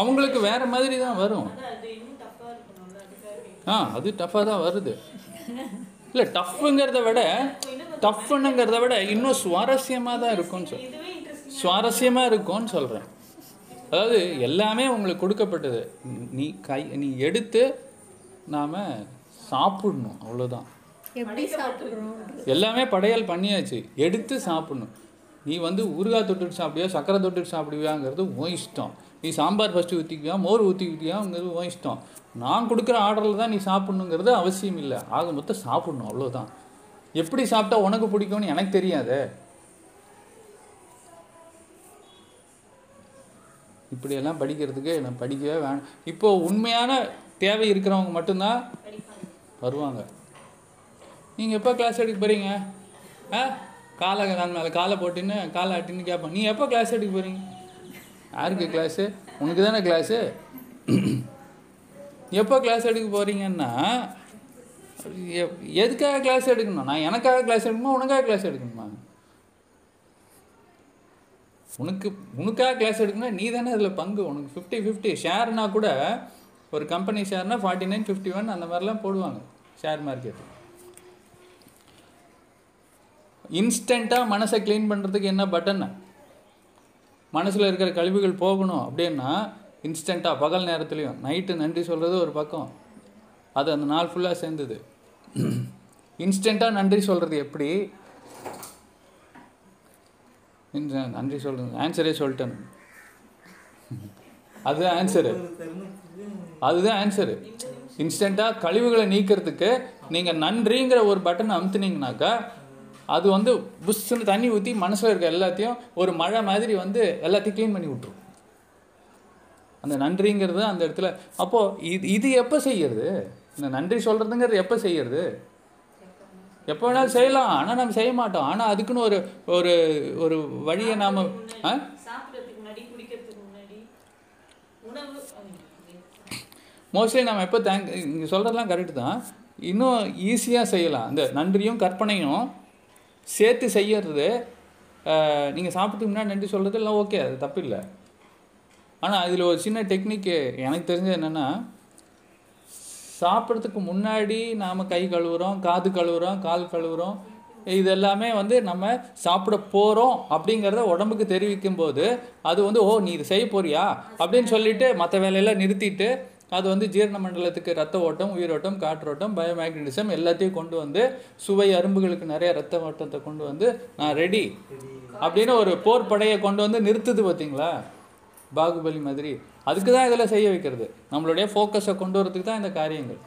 அவங்களுக்கு வேற மாதிரி தான் வரும். ஆ அது டஃப்பாக தான் வருது. இல்லை டஃப்புங்கிறத விட டஃப்னுங்கிறத விட இன்னும் சுவாரஸ்யமாக தான் இருக்கும்னு சொல் சுவாரஸ்யமாக இருக்கும்னு சொல்கிறேன் அதாவது எல்லாமே உங்களுக்கு கொடுக்கப்பட்டது. நீ கை நீ எடுத்து நாம் சாப்பிடணும் அவ்வளோதான் எப்படி சாப்பிட்றோம்? எல்லாமே படையல் பண்ணியாச்சு. எடுத்து சாப்பிடணும். நீ வந்து ஊறுகாய் தொட்டுட்டு சாப்பிடுவியா சக்கரை தொட்டுட்டு சாப்பிடுவியாங்கிறது உன் இஷ்டம். நீ சாம்பார் ஃபஸ்ட்டு ஊற்றிக்குவியா மோர் ஊற்றிக்குவியாங்கிறது உன் இஷ்டம். நான் கொடுக்குற ஆர்டரில் தான் நீ சாப்பிடணுங்கிறது அவசியம் இல்லை. ஆக மொத்தம் சாப்பிடணும் அவ்வளோதான் எப்படி சாப்பிட்டா உனக்கு பிடிக்கும்னு எனக்கு தெரியாதே. இப்படியெல்லாம் படிக்கிறதுக்கு நான் படிக்கவே வேணாம். இப்போ உண்மையான தேவை இருக்கிறவங்க மட்டும்தான் வருவாங்க. நீங்கள் எப்போ கிளாஸ் எடுக்க போகிறீங்க ஆ? காலை நான் மேலே காலை போட்டுன்னு காலை ஆட்டின்னு கேட்பேன். நீ எப்போ கிளாஸ் எடுக்க போகிறீங்க யாருக்கு கிளாஸு உனக்கு தானே கிளாஸு எப்போ கிளாஸ் எடுக்க போகிறீங்கன்னா எதுக்காக கிளாஸ் எடுக்கணும்? நான் எனக்காக கிளாஸ் எடுக்கணுமா? உனக்காக கிளாஸ் எடுக்கணுமா? உனக்கு உனக்காக கிளாஸ் எடுக்கணும்னா நீ தானே அதில் பங்கு. உனக்கு ஃபிஃப்டி ஃபிஃப்டி ஷேர்னா கூட ஒரு கம்பெனி ஷேர்னா ஃபார்ட்டி நைன் ஃபிஃப்டி ஒன் அந்த மாதிரிலாம் போடுவாங்க. ஷேர் மார்க்கெட் இன்ஸ்டண்ட்டாக மனசை க்ளீன் பண்ணுறதுக்கு என்ன பட்டன் மனசில் இருக்கிற கழிவுகள் போகணும் அப்படின்னா இன்ஸ்டண்ட்டாக பகல் நேரத்துலையும். நைட்டு நன்றி சொல்கிறது ஒரு பக்கம். அது அந்த நாள் ஃபுல்லாக சேர்ந்தது. இன்ஸ்டண்ட்டாக நன்றி சொல்கிறது எப்படி? நன்றி சொல்கிறது ஆன்சரே சொல்லிட்டேன். அதுதான் ஆன்சரு அதுதான் ஆன்சரு இன்ஸ்டண்ட்டாக கழிவுகளை நீக்கிறதுக்கு நீங்கள் நன்றிங்கிற ஒரு பட்டன் அமுத்துனீங்கனாக்கா அது வந்து புஷ்ஷுன்னு தண்ணி ஊற்றி மனசில் இருக்க எல்லாத்தையும் ஒரு மழை மாதிரி வந்து எல்லாத்தையும் க்ளீன் பண்ணி விட்ரும் அந்த நன்றிங்கிறது அந்த இடத்துல அப்போது இது இது எப்போ செய்யறது? இந்த நன்றி சொல்கிறதுங்கிறது எப்போ செய்யறது? எப்போ வேணாலும் செய்யலாம் ஆனால் நம்ம செய்ய மாட்டோம். ஆனால் அதுக்குன்னு ஒரு ஒரு ஒரு வழியை நாம் மோஸ்ட்லி நம்ம எப்போ தேங்க் இங்கே சொல்கிறதெல்லாம் கரெக்டு தான். இன்னும் ஈஸியாக செய்யலாம். இந்த நன்றியும் கற்பனையும் சேர்த்து செய்யறது நீங்கள் சாப்பிட்டதுக்கு முன்னாடி நன்றி சொல்கிறது எல்லாம் ஓகே அது தப்பு இல்லை. ஆனால் இதில் ஒரு சின்ன டெக்னிக்கு எனக்கு தெரிஞ்சது என்னென்னா சாப்பிட்றதுக்கு முன்னாடி நாம் கை கழுவுறோம் காது கழுவுறோம் கால் கழுவுறோம் இது எல்லாமே வந்து நம்ம சாப்பிட போகிறோம் அப்படிங்கிறத உடம்புக்கு தெரிவிக்கும் போது அது வந்து ஓ நீ இது செய்ய போறியா? அப்படின்னு சொல்லிட்டு மற்ற வேலையெல்லாம் நிறுத்திட்டு அது வந்து ஜீரண மண்டலத்துக்கு ரத்த ஓட்டம் உயிரோட்டம் காற்றோட்டம் பயோமேக்னடிசம் எல்லாத்தையும் கொண்டு வந்து சுவை அரும்புகளுக்கு நிறைய ரத்த ஓட்டத்தை கொண்டு வந்து நான் ரெடி அப்படின்னு ஒரு போர் படையை கொண்டு வந்து நிறுத்துது பார்த்தீங்களா பாகுபலி மாதிரி. அதுக்கு தான் இதில் செய்ய வைக்கிறது. நம்மளுடைய ஃபோக்கஸை கொண்டு வரதுக்கு தான் இந்த காரியங்கள்.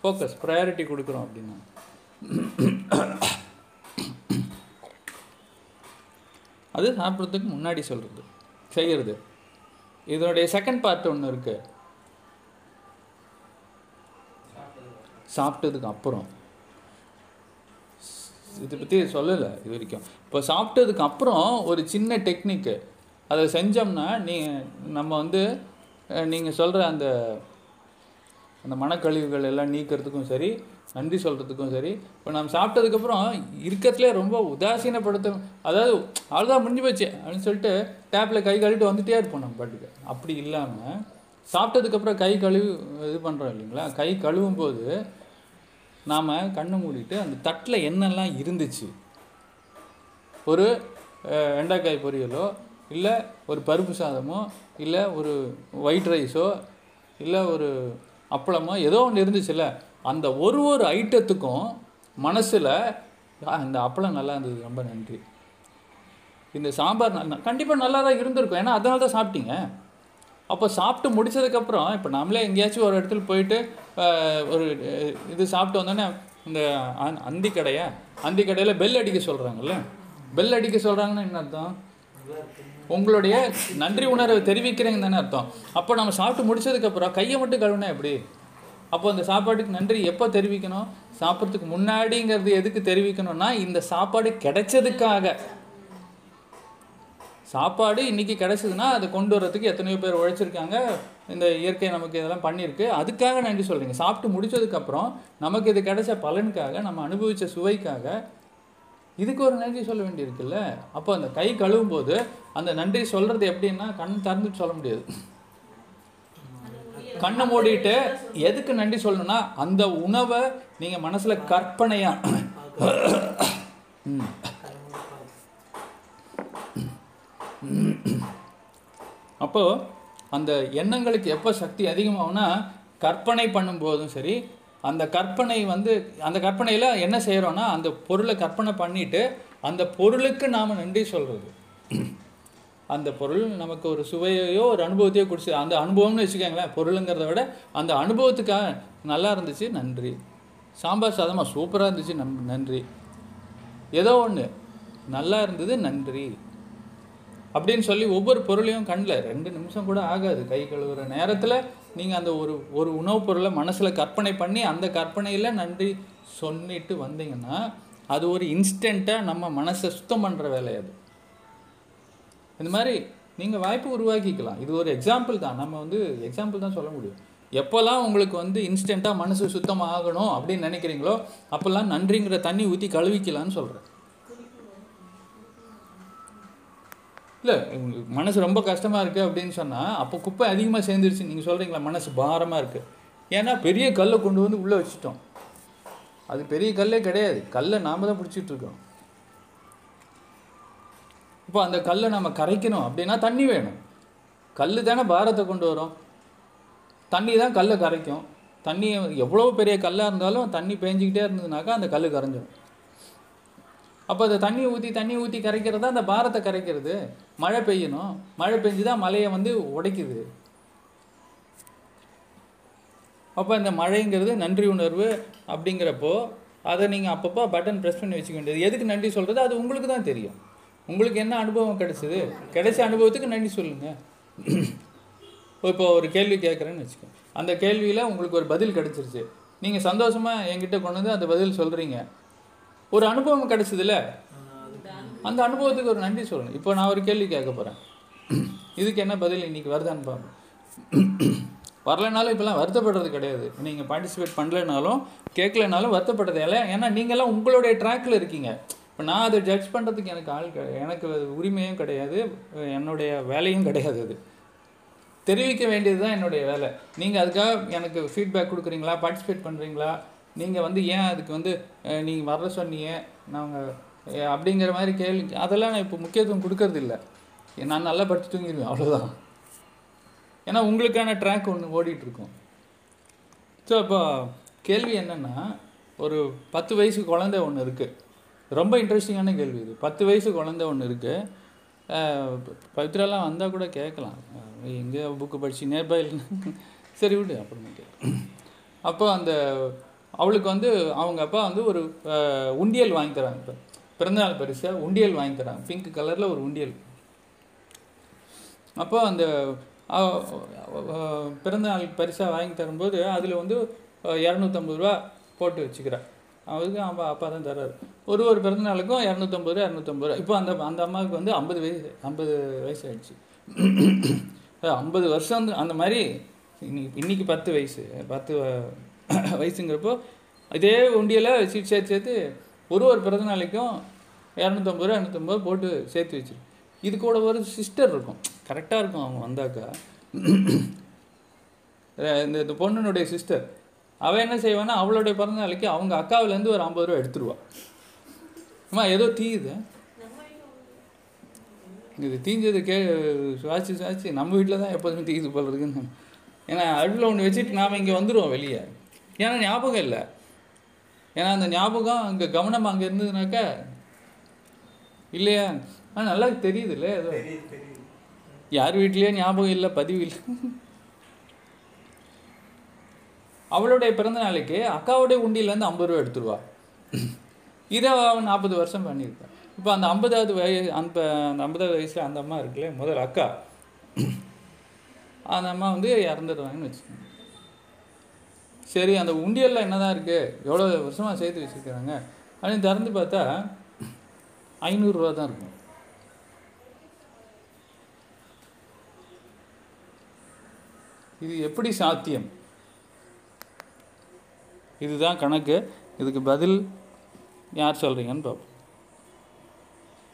ஃபோக்கஸ் ப்ரையாரிட்டி கொடுக்குறோம் அப்படின்னா. அது சாப்பிட்றதுக்கு முன்னாடி சொல்கிறது செய்கிறது இதனுடைய செகண்ட் பார்ட் ஒன்று இருக்குது சாப்பிட்டதுக்கு அப்புறம். இதை பற்றி சொல்லலை இது வரைக்கும். இப்போ சாப்பிட்டதுக்கு அப்புறம் ஒரு சின்ன டெக்னிக்கு. அதை செஞ்சோம்னா நீ நம்ம வந்து நீங்கள் சொல்கிற அந்த அந்த மனக்கழிவுகள் எல்லாம் நீக்கிறதுக்கும் சரி நன்றி சொல்கிறதுக்கும் சரி இப்போ நம்ம சாப்பிட்டதுக்கப்புறம் இருக்கிறதுலே ரொம்ப உதாசீனப்படுத்த அதாவது அவ்வளோதான் முடிஞ்சு போச்சு அப்படின்னு சொல்லிட்டு டேப்பில் கை கழுவிட்டு வந்துட்டே இருப்போம் நம்ம பாட்டுக்கு. அப்படி இல்லாமல் சாப்பிட்டதுக்கப்புறம் கை கழுவி இது பண்ணுறோம் இல்லைங்களா? கை கழுவும் போது நாம் கண்ணை மூடிட்டு அந்த தட்டில் என்னெல்லாம் இருந்துச்சு? ஒரு வெண்டைக்காய் பொரியலோ இல்லை ஒரு பருப்பு சாதமோ இல்லை ஒரு ஒயிட் ரைஸோ இல்லை ஒரு அப்பளமோ ஏதோ ஒன்று இருந்துச்சுல்ல. அந்த ஒரு ஒரு ஐட்டத்துக்கும் மனசில் இந்த அப்பளம் நல்லா இருந்தது ரொம்ப நன்றி. இந்த சாம்பார் கண்டிப்பாக நல்லா தான் இருந்திருக்கும். ஏன்னா அதனால தான் சாப்பிட்டீங்க. அப்போ சாப்பிட்டு முடிச்சதுக்கப்புறம் இப்போ நம்மளே எங்கேயாச்சும் ஒரு இடத்துல போயிட்டு ஒரு இது சாப்பிட்டு வந்தோடனே இந்த அந்தி கடையா அந்தி கடையில் பெல் அடிக்க சொல்கிறாங்கல்ல பெல் அடிக்க சொல்கிறாங்கன்னா என்ன அர்த்தம்? உங்களுடைய நன்றி உணர்வை தெரிவிக்கிறீங்க தானே அர்த்தம். அப்போ நம்ம சாப்பிட்டு முடிச்சதுக்கப்புறம் கையை மட்டும் கழுவுனா எப்படி? அப்போ அந்த சாப்பாட்டுக்கு நன்றி எப்போ தெரிவிக்கணும்? சாப்பிட்றதுக்கு முன்னாடிங்கிறது எதுக்கு தெரிவிக்கணும்னா இந்த சாப்பாடு கிடைச்சதுக்காக. சாப்பாடு இன்றைக்கி கிடச்சிதுன்னா அதை கொண்டு வரதுக்கு எத்தனையோ பேர் உழைச்சிருக்காங்க. இந்த இயற்கை நமக்கு இதெல்லாம் பண்ணியிருக்கு. அதுக்காக நன்றி சொல்கிறீங்க சாப்பிட்டு முடிச்சதுக்கப்புறம் நமக்கு இது கிடைச்ச பலனுக்காக நம்ம அனுபவித்த சுவைக்காக இதுக்கு ஒரு நன்றி சொல்ல வேண்டியிருக்குல்ல. அப்போ அந்த கை கழுவும் போது அந்த நன்றி சொல்கிறது எப்படின்னா கண் திறந்துட்டு சொல்ல முடியாது. கண்ணை மூடிட்டு எதுக்கு நன்றி சொல்லணும்னா அந்த உணவை நீங்கள் மனசில் கற்பனையாக அப்போது அந்த எண்ணங்களுக்கு எப்போ சக்தி அதிகமாகும்னா கற்பனை பண்ணும்போதும் சரி அந்த கற்பனை வந்து அந்த கற்பனையில் என்ன செய்கிறோன்னா அந்த பொருளை கற்பனை பண்ணிட்டு அந்த பொருளுக்கு நாம் நன்றி சொல்கிறது அந்த பொருள் நமக்கு ஒரு சுவையையோ ஒரு அனுபவத்தையோ கொடுத்து அந்த அனுபவம்னு வச்சுக்கோங்களேன் பொருளுங்கிறத விட அந்த அனுபவத்துக்காக நல்லா இருந்துச்சு நன்றி. சாம்பார் சாதமாக சூப்பராக இருந்துச்சு நம் நன்றி. ஏதோ ஒன்று நல்லா இருந்தது நன்றி. அப்படின்னு சொல்லி ஒவ்வொரு பொருளையும் கண்ணில் ரெண்டு நிமிஷம் கூட ஆகாது. கை கழுவுற நேரத்தில் நீங்கள் அந்த ஒரு ஒரு உணவுப் பொருளை மனசில் கற்பனை பண்ணி அந்த கற்பனையில் நன்றி சொல்லிட்டு வந்தீங்கன்னா அது ஒரு இன்ஸ்டண்ட்டாக நம்ம மனசை சுத்தம் பண்ணுற வேலை அது. இந்த மாதிரி நீங்கள் வாய்ப்பு உருவாக்கிக்கலாம். இது ஒரு எக்ஸாம்பிள் தான். நம்ம வந்து எக்ஸாம்பிள் தான் சொல்ல முடியும். எப்போல்லாம் உங்களுக்கு வந்து இன்ஸ்டண்ட்டாக மனசு சுத்தமாகணும் அப்படின்னு நினைக்கிறீங்களோ அப்போல்லாம் நன்றிங்கிற தண்ணி ஊற்றி கழுவிக்கலான்னு சொல்கிறேன் இல்லை உங்களுக்கு மனசு ரொம்ப கஷ்டமாக இருக்குது அப்படின்னு சொன்னால் அப்போ குப்பை அதிகமாக சேர்ந்துருச்சு. நீங்கள் சொல்கிறீங்களா மனசு பாரமாக இருக்குது ஏன்னா பெரிய கல்லை கொண்டு வந்து உள்ளே வச்சுட்டோம். அது பெரிய கல்லே கிடையாது. கல்லை நாம் தான் பிடிச்சிட்ருக்கோம் இப்போ அந்த கல்லை நம்ம கரைக்கணும் அப்படின்னா தண்ணி வேணும். கல் தானே பாரத்தை கொண்டு வரும். தண்ணி தான் கல்லை கரைக்கும். தண்ணி எவ்வளோ பெரிய கல்லாக இருந்தாலும் தண்ணி பேஞ்சிக்கிட்டே இருந்ததுனாக்கா அந்த கல் கரைஞ்சிடும் அப்போ அந்த தண்ணி ஊற்றி தண்ணி ஊற்றி கரைக்கிறதா? அந்த பாரத்தை கரைக்கிறது. மழை பெய்யணும். மழை பெஞ்சு தான் மலையை வந்து உடைக்குது. அப்போ இந்த மழைங்கிறது நன்றி உணர்வு அப்படிங்கிறப்போ அதை நீங்கள் அப்பப்போ பட்டன் ப்ரெஸ் பண்ணி வச்சுக்க வேண்டியது. எதுக்கு நன்றி சொல்கிறது அது உங்களுக்கு தான் தெரியும். உங்களுக்கு என்ன அனுபவம் கிடைச்சிது? கிடைச்ச அனுபவத்துக்கு நன்றி சொல்லுங்கள் இப்போ ஒரு கேள்வி கேட்குறேன்னு வச்சுக்கோங்க. அந்த கேள்வியில் உங்களுக்கு ஒரு பதில் கிடச்சிருச்சு. நீங்கள் சந்தோஷமாக என்கிட்ட கொண்டு வந்து அந்த பதில் சொல்கிறீங்க ஒரு அனுபவம் கிடைச்சதுல? அந்த அனுபவத்துக்கு ஒரு நன்றி சொல்லணும். இப்போ நான் ஒரு கேள்வி கேட்க போகிறேன் இதுக்கு என்ன பதில்? இன்னைக்கு வருதான்னு பார்ப்போம் வரலைனாலும் இப்போலாம் வருத்தப்படுறது கிடையாது. நீங்கள் பார்ட்டிசிபேட் பண்ணலைனாலும் கேட்கலனாலும் வருத்தப்படுறது. இல்லை ஏன்னா நீங்கள்லாம் உங்களுடைய ட்ராக்கில் இருக்கீங்க. இப்போ நான் அதை ஜட்ஜ் பண்ணுறதுக்கு எனக்கு ஆள் கிடையாது எனக்கு உரிமையும் கிடையாது. என்னுடைய வேலையும் கிடையாது அது. தெரிவிக்க வேண்டியது தான் என்னுடைய வேலை. நீங்கள் அதுக்காக எனக்கு ஃபீட்பேக் கொடுக்குறீங்களா? பார்ட்டிசிபேட் பண்ணுறீங்களா நீங்கள் வந்து ஏன் அதுக்கு வந்து நீங்கள் வர சொன்னீங்க? நாங்கள் அப்படிங்கிற மாதிரி கேள்வி அதெல்லாம் நான் இப்போ முக்கியத்துவம் கொடுக்கறது இல்லை. நான் நல்லா படுத்து தூங்கிடுவேன் அவ்வளோதான் ஏன்னா உங்களுக்கான ட்ராக் ஒன்று ஓடிட்டுருக்கும். ஸோ இப்போ கேள்வி என்னென்னா ஒரு பத்து வயசு குழந்தை ஒன்று இருக்குது ரொம்ப இன்ட்ரெஸ்டிங்கான கேள்வி இது. பத்து வயசு குழந்தை ஒன்று இருக்குது பவித்ராலாம் வந்தால் கூட கேட்கலாம். எங்கே புக்கு படிச்சு நேர்பாயில் சரி விடு அப்புறமா கேட்கலாம். அப்போ அந்த அவளுக்கு வந்து அவங்க அப்பா வந்து ஒரு உண்டியல் வாங்கி தராங்க இப்போ. பிறந்தநாள் பரிசாக உண்டியல் வாங்கி தராங்க. பிங்க் கலரில் ஒரு உண்டியல். அப்போ அந்த பிறந்தநாள் பரிசாக வாங்கி தரும்போது அதில் வந்து இரநூத்தம்பது ரூபா போட்டு வச்சுக்கிறா. அவருக்கு அப்பா அப்பா தான் தர்றாரு. ஒரு ஒரு பிறந்தநாளுக்கும் இரநூத்தம்பது ரூபா இரநூத்தம்பது ரூபா. இப்போ அந்த அந்த அம்மாவுக்கு வந்து ஐம்பது வயசு ஐம்பது வயசு ஆயிடுச்சு ஐம்பது வருஷம் அந்த மாதிரி இன்னைக்கு இன்னைக்கு பத்து வயசு பத்து வயசுங்கிறப்போ இதே உண்டியில் சீட் சேர்த்து சேர்த்து ஒரு ஒரு பிறந்த நாளைக்கும் இரநூத்தம்பது ரூபா இரநூத்தம்பது ரூபா போட்டு சேர்த்து வச்சிரு. இது கூட ஒரு சிஸ்டர் இருக்கும். கரெக்டாக இருக்கும் அவங்க வந்தாக்கா. இந்த இந்த பொண்ணுனுடைய சிஸ்டர் அவள் என்ன செய்வான்னா அவளுடைய பிறந்த நாளைக்கு அவங்க அக்காவிலேருந்து ஒரு ஐம்பது ரூபா எடுத்துருவா. அம்மா ஏதோ தீயுது. இது தீஞ்சது கே சுவாச்சு சுவாச்சு. நம்ம வீட்டில் தான் எப்போதுமே தீயுது போல இருக்குன்னு. ஏன்னா அடுப்பில் ஒன்று வச்சுட்டு நாம் இங்கே வந்துடுவோம் வெளியே. ஏன்னா ஞாபகம் இல்லை. ஏன்னா அந்த ஞாபகம் அங்கே கவனம் அங்கே இருந்ததுனாக்கா இல்லையா? ஆனால் நல்லா ஏதோ? தெரியுது தெரியுது. யார் வீட்லேயே ஞாபகம் இல்லை பதிவு இல்லை. அவளுடைய பிறந்த நாளைக்கு அக்காவுடைய உண்டியிலேருந்து ஐம்பது ரூபா எடுத்துருவா இதை அவன் நாற்பது வருஷம் பண்ணியிருப்பான். இப்போ அந்த ஐம்பதாவது வய அந்த அந்த ஐம்பதாவது வயசில் அந்த அம்மா இருக்குல்ல முதல் அக்கா. அந்த அம்மா வந்து இறந்துடுவாங்கன்னு வச்சுக்கோங்க. சரி அந்த உண்டியலில் என்னதான் இருக்குது எவ்வளோ வருஷமாக சேர்த்து வச்சுருக்கிறாங்க? அப்படின்னு திறந்து பார்த்தா ஐநூறுரூவா தான் இருக்கும். இது எப்படி சாத்தியம்? இதுதான் கணக்கு. இதுக்கு பதில் யார் சொல்கிறீங்கன்னு பார்ப்போம்.